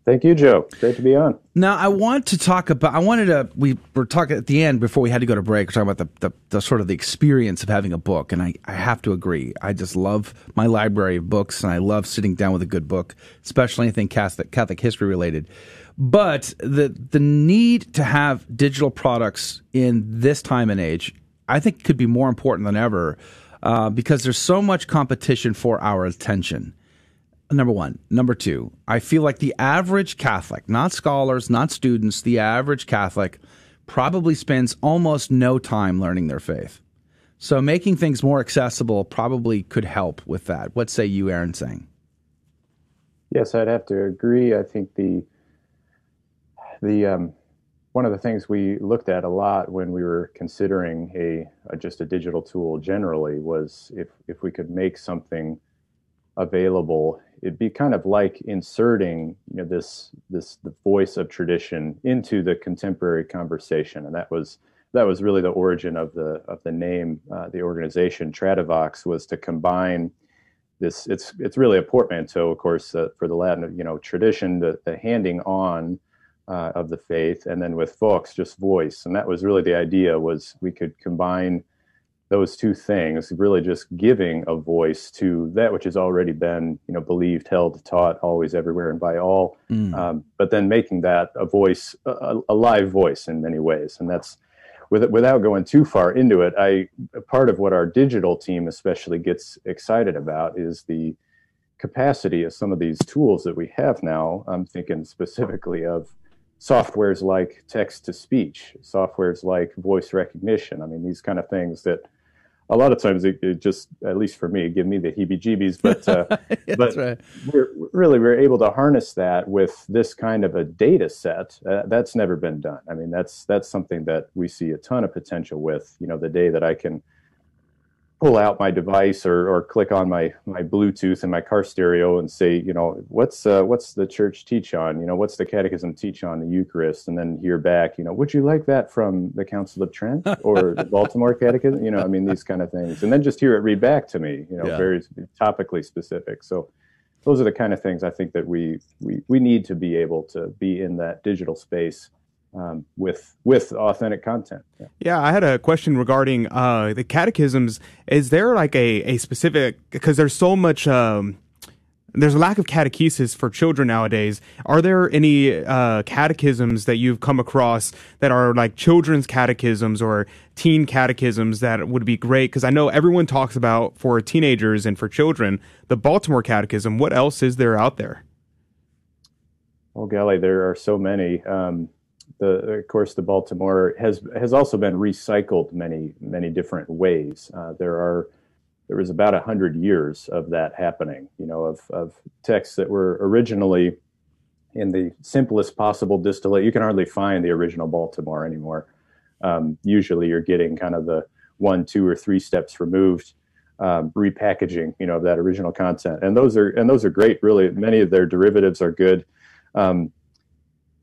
Thank you, Joe. Great to be on. Now, I want to talk about. I wanted to. We were talking at the end before we had to go to break. We're talking about the, the, the sort of the experience of having a book, and I, I have to agree. I just love my library of books, and I love sitting down with a good book, especially anything Catholic Catholic history related. But the the need to have digital products in this time and age, I think, could be more important than ever uh, because there's so much competition for our attention number one. Number two, I feel like the average Catholic, not scholars, not students, the average Catholic probably spends almost no time learning their faith. So making things more accessible probably could help with that. What say you, Aaron Seng? Yes, I'd have to agree. I think the the um, one of the things we looked at a lot when we were considering a, a just a digital tool generally was if if we could make something available it'd be kind of like inserting you know this this the voice of tradition into the contemporary conversation. And that was that was really the origin of the of the name uh, the organization. Tradivox was to combine this it's it's really a portmanteau of course uh, for the latin you know tradition the, the handing on uh, of the faith and then with vox just voice. And that was really the idea was we could combine those two things, really just giving a voice to that which has already been, you know, believed, held, taught, always, everywhere, and by all. Mm. Um, but then making that a voice, a, a, live voice in many ways, and that's with, without going too far into it. I part of what our digital team especially gets excited about is the capacity of some of these tools that we have now. I'm thinking specifically of softwares like text to speech, softwares like voice recognition. I mean, these kind of things that a lot of times it, it, just at least for me give me the heebie-jeebies but uh, but right. we're, really we're able to harness that with this kind of a data set uh, that's never been done i mean that's that's something that we see a ton of potential with you know the day that i can pull out my device or, or click on my, my Bluetooth in my car stereo and say, you know, what's uh, what's the church teach on? You know, what's the Catechism teach on the Eucharist? And then hear back, you know, would you like that from the Council of Trent or the Baltimore Catechism? You know, I mean, these kind of things, and then just hear it read back to me. You know, yeah. very topically specific. So those are the kind of things I think that we we we need to be able to be in that digital space um, with with authentic content. Yeah. yeah. I had a question regarding uh, the catechisms. Is there like a, a specific because there's so much um, there's a lack of catechesis for children nowadays. Are there any uh, catechisms that you've come across that are like children's catechisms or teen catechisms that would be great? Because I know everyone talks about for teenagers and for children the Baltimore Catechism. What else is there out there? Oh golly, there are so many. Um, the of course the Baltimore has has also been recycled many many different ways. Uh, there are there was about hundred years of that happening. You know, of of texts that were originally in the simplest possible distillate. You can hardly find the original Baltimore anymore. Um, usually, you're getting kind of the one, two, or three steps removed. um, repackaging, you know, of that original content. And those are and those are great. Really, many of their derivatives are good. Um,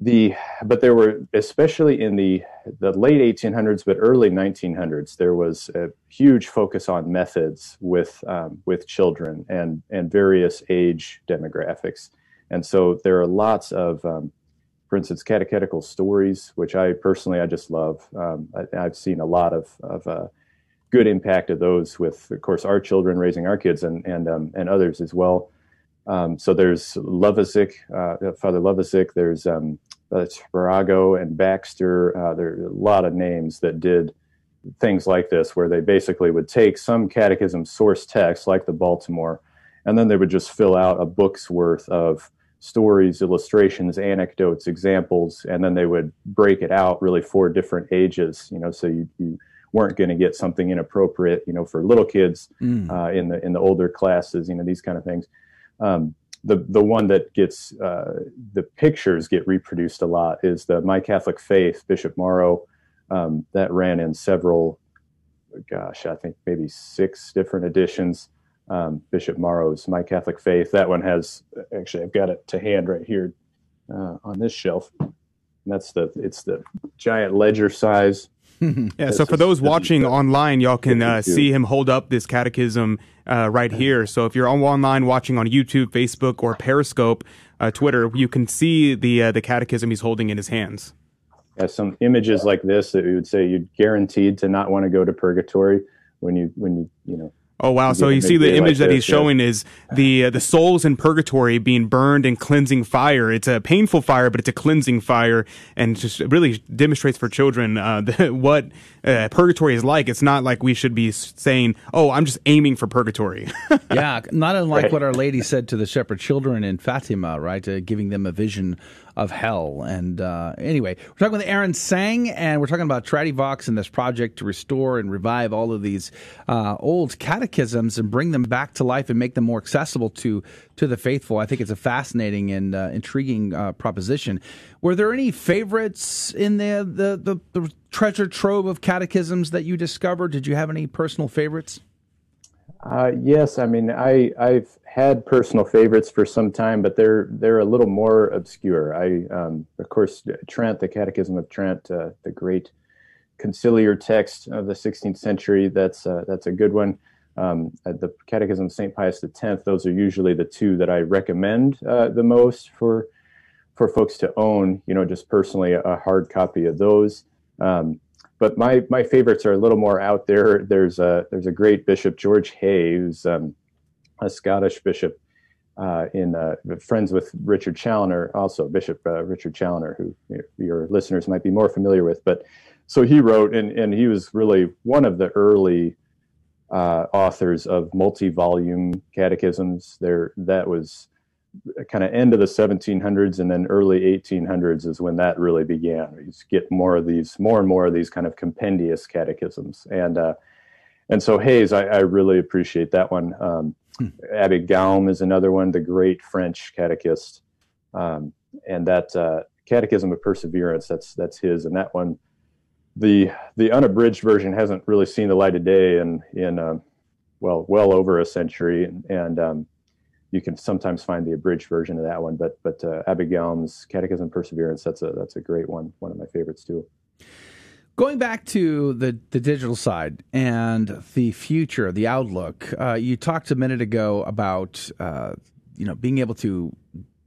the but there were especially in the the late 1800s but early 1900s there was a huge focus on methods with um, with children and and various age demographics and so there are lots of um, for instance catechetical stories which i personally i just love um, I, have seen a lot of of uh, good impact of those with of course our children raising our kids and and um, and others as well um, so there's Lovacic, uh, Father Lovacic. There's um, uh, Spirago and Baxter. Uh, there are a lot of names that did things like this, where they basically would take some catechism source text, like the Baltimore, and then they would just fill out a book's worth of stories, illustrations, anecdotes, examples, and then they would break it out really for different ages. You know, so you, you weren't going to get something inappropriate, you know, for little kids mm. uh, in the in the older classes. You know, these kind of things. Um, the the one that gets uh, the pictures get reproduced a lot is the My Catholic Faith Bishop Morrow um, that ran in several gosh I think maybe six different editions. Um, Bishop Morrow's My Catholic Faith that one has actually I've got it to hand right here uh, on this shelf. And that's the it's the giant ledger size yeah, so for those watching online, y'all can uh, see him hold up this catechism uh, right here. So if you're online watching on YouTube, Facebook, or Periscope, uh, Twitter, you can see the uh, the catechism he's holding in his hands. Yeah, some images like this that we would say you're guaranteed to not want to go to purgatory when you when you you know Oh wow! So you see the image like that he's showing yeah. is the uh, the souls in purgatory being burned in cleansing fire. It's a painful fire, but it's a cleansing fire, and just really demonstrates for children uh, the, what uh, purgatory is like. It's not like we should be saying, "Oh, I'm just aiming for purgatory." yeah, not unlike right. what Our Lady said to the shepherd children in Fatima, right? Uh, giving them a vision of hell. And uh, anyway, we're talking with Aaron Seng, and we're talking about Tradivox and this project to restore and revive all of these uh, old catechisms and bring them back to life and make them more accessible to to the faithful. I think it's a fascinating and uh, intriguing uh, proposition. Were there any favorites in the, the the the treasure trove of catechisms that you discovered? Did you have any personal favorites? Uh, yes, I mean I I've had personal favorites for some time, but they're they're a little more obscure. I um, of course Trent, the Catechism of Trent, uh, the great conciliar text of the 16th century. That's uh, that's a good one. Um, uh, the Catechism of St. Pius X. Those are usually the two that I recommend uh, the most for for folks to own. You know, just personally a hard copy of those. Um, but my my favorites are a little more out there. There's a there's a great bishop George Hay who's um, a Scottish bishop uh, in uh, friends with Richard Challoner, also Bishop uh, Richard Challoner, who your listeners might be more familiar with. But so he wrote, and and he was really one of the early uh, authors of multi-volume catechisms. There that was kind of end of the 1700s and then early 1800s is when that really began. You get more of these, more and more of these kind of compendious catechisms, and uh, and so Hay's, I, I, really appreciate that one. Um, hmm. Abbe Gaume is another one, the great French catechist, um, and that uh, Catechism of Perseverance. That's that's his, and that one, the the unabridged version hasn't really seen the light of day in in uh, well well over a century, and, and um, you can sometimes find the abridged version of that one, but but uh, Abbe Gaume's Catechism Perseverance that's a that's a great one, one of my favorites too. Going back to the, the digital side and the future, the outlook, uh, you talked a minute ago about uh, you know being able to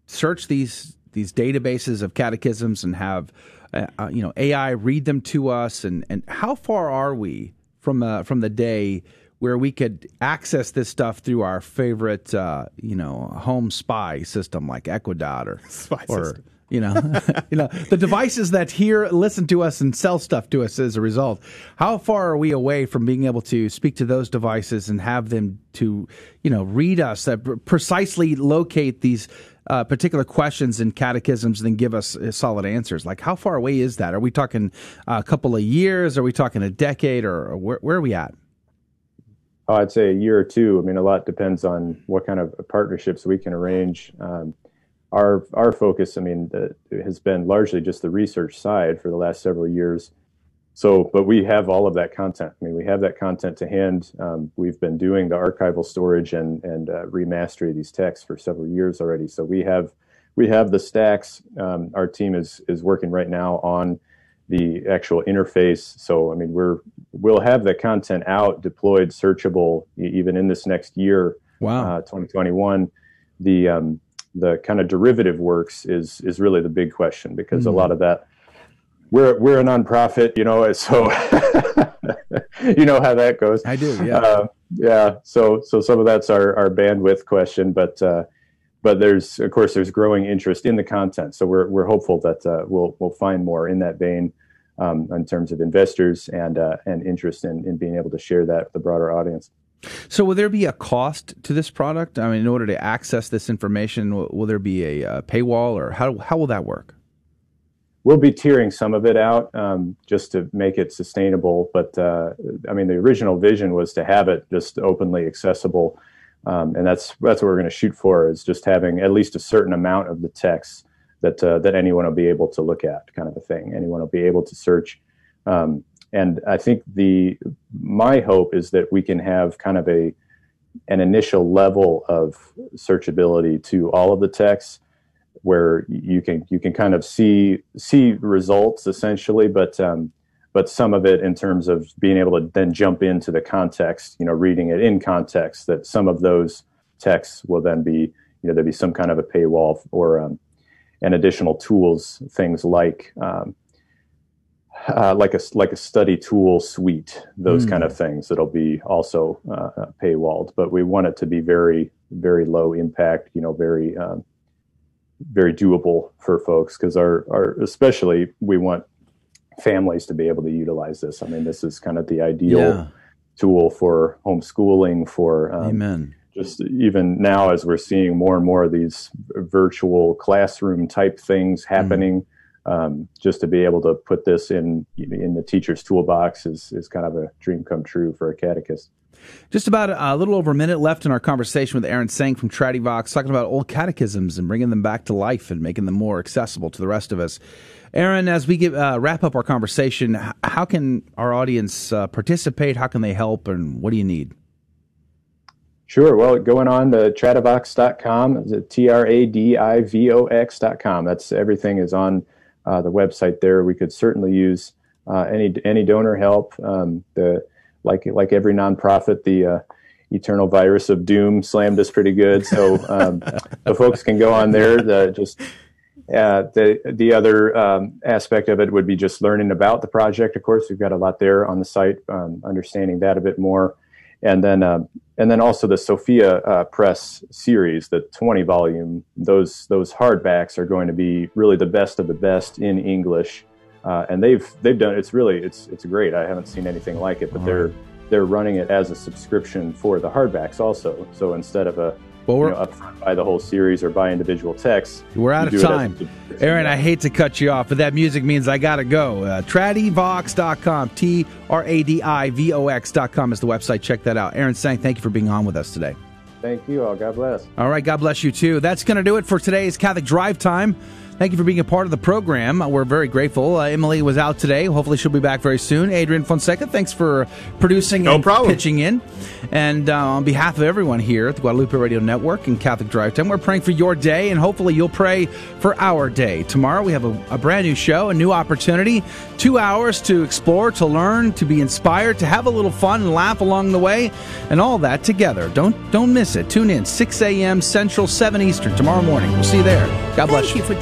search these these databases of catechisms and have uh, uh you know AI read them to us, and and how far are we from uh, from the day where we could access this stuff through our favorite, uh, you know, home spy system like Echo Dot or, spy or system. you know, you know, the devices that hear, listen to us, and sell stuff to us as a result. How far are we away from being able to speak to those devices and have them to, you know, read us, that precisely locate these uh, particular questions in catechisms and then give us uh, solid answers? Like, how far away is that? Are we talking a couple of years? Are we talking a decade? Or, or where, where are we at? Oh, I'd say a year or two. I mean, a lot depends on what kind of partnerships we can arrange. Um, our our focus, I mean, the, has been largely just the research side for the last several years. so, but we have all of that content. I mean, we have that content to hand. Um, we've been doing the archival storage and and uh, remastery of these texts for several years already. So we have we have the stacks. Um, our team is is working right now on the actual interface. So, I mean, we're we'll have the content out, deployed, searchable, even in this next year. Wow, uh, 2021. The um, the kind of derivative works is is really the big question because mm. a lot of that we're we're a nonprofit, you know, so you know how that goes. I do, yeah, uh, yeah. So so some of that's our our bandwidth question, but uh, but there's of course there's growing interest in the content, so we're we're hopeful that uh, we'll we'll find more in that vein. Um, in terms of investors and uh, and interest in, in being able to share that with the broader audience. So, will there be a cost to this product? I mean, in order to access this information, will, will there be a, a paywall, or how how will that work? we'll be tiering some of it out um, just to make it sustainable. But uh, I mean, the original vision was to have it just openly accessible, um, and that's that's what we're going to shoot for is just having at least a certain amount of the text that uh, that anyone will be able to look at, kind of a thing. Anyone will be able to search. Um, and I think the my hope is that we can have kind of a an initial level of searchability to all of the texts where you can you can kind of see see results essentially, but um, but some of it in terms of being able to then jump into the context, you know, reading it in context. That some of those texts will then be you know there'll be some kind of a paywall or um, and additional tools, things like um, uh, like a like a study tool suite, those mm. kind of things that'll be also uh, paywalled. But we want it to be very very low impact, you know, very um, very doable for folks because our, our especially we want families to be able to utilize this. I mean, this is kind of the ideal yeah. tool for homeschooling for um, amen. Just even now, as we're seeing more and more of these virtual classroom type things mm-hmm. happening, mm. um, just to be able to put this in in the teacher's toolbox is is kind of a dream come true for a catechist. Just about a little over a minute left in our conversation with Aaron Seng from Tradivox, talking about old catechisms and bringing them back to life and making them more accessible to the rest of us. Aaron, as we get, uh, wrap up our conversation, how can our audience uh, participate? How can they help? And what do you need? Sure. Well, going on to tradivox.com, T R A D I V O X.com. That's everything is on uh, the website there. We could certainly use uh, any any donor help. Um, the like like every nonprofit, the uh, eternal virus of doom slammed us pretty good. So um, the folks can go on there. The, just uh, the the other um, aspect of it would be just learning about the project. Of course, we've got a lot there on the site, um, understanding that a bit more, and then uh, and then also the Sophia uh, Press series, the twenty volume. Those those hardbacks are going to be really the best of the best in English uh, and they've they've done it's really it's it's great. I haven't seen anything like it, but All they're right. they're running it as a subscription for the hardbacks also. So instead of a well, we're, you know, upfront buy the whole series or buy individual texts. We're out of time. Aaron, I hate to cut you off, but that music means I got to go. Uh, Tradivox.com, T R A D I V O X.com is the website. Check that out. Aaron Seng, thank you for being on with us today. Thank you all. God bless. All right. God bless you too. That's going to do it for today's Catholic Drive Time. Thank you for being a part of the program. We're very grateful. Uh, Emily was out today. Hopefully, she'll be back very soon. Adrian Fonseca, thanks for producing no and problem. pitching in. And uh, on behalf of everyone here at the Guadalupe Radio Network and Catholic Drive Time, we're praying for your day, and hopefully, you'll pray for our day. Tomorrow, we have a, a brand new show, a new opportunity. Two hours to explore, to learn, to be inspired, to have a little fun and laugh along the way, and all that together. Don't don't miss it. Tune in 6 a.m. Central, 7 Eastern tomorrow morning. We'll see you there. God bless Thank you. you for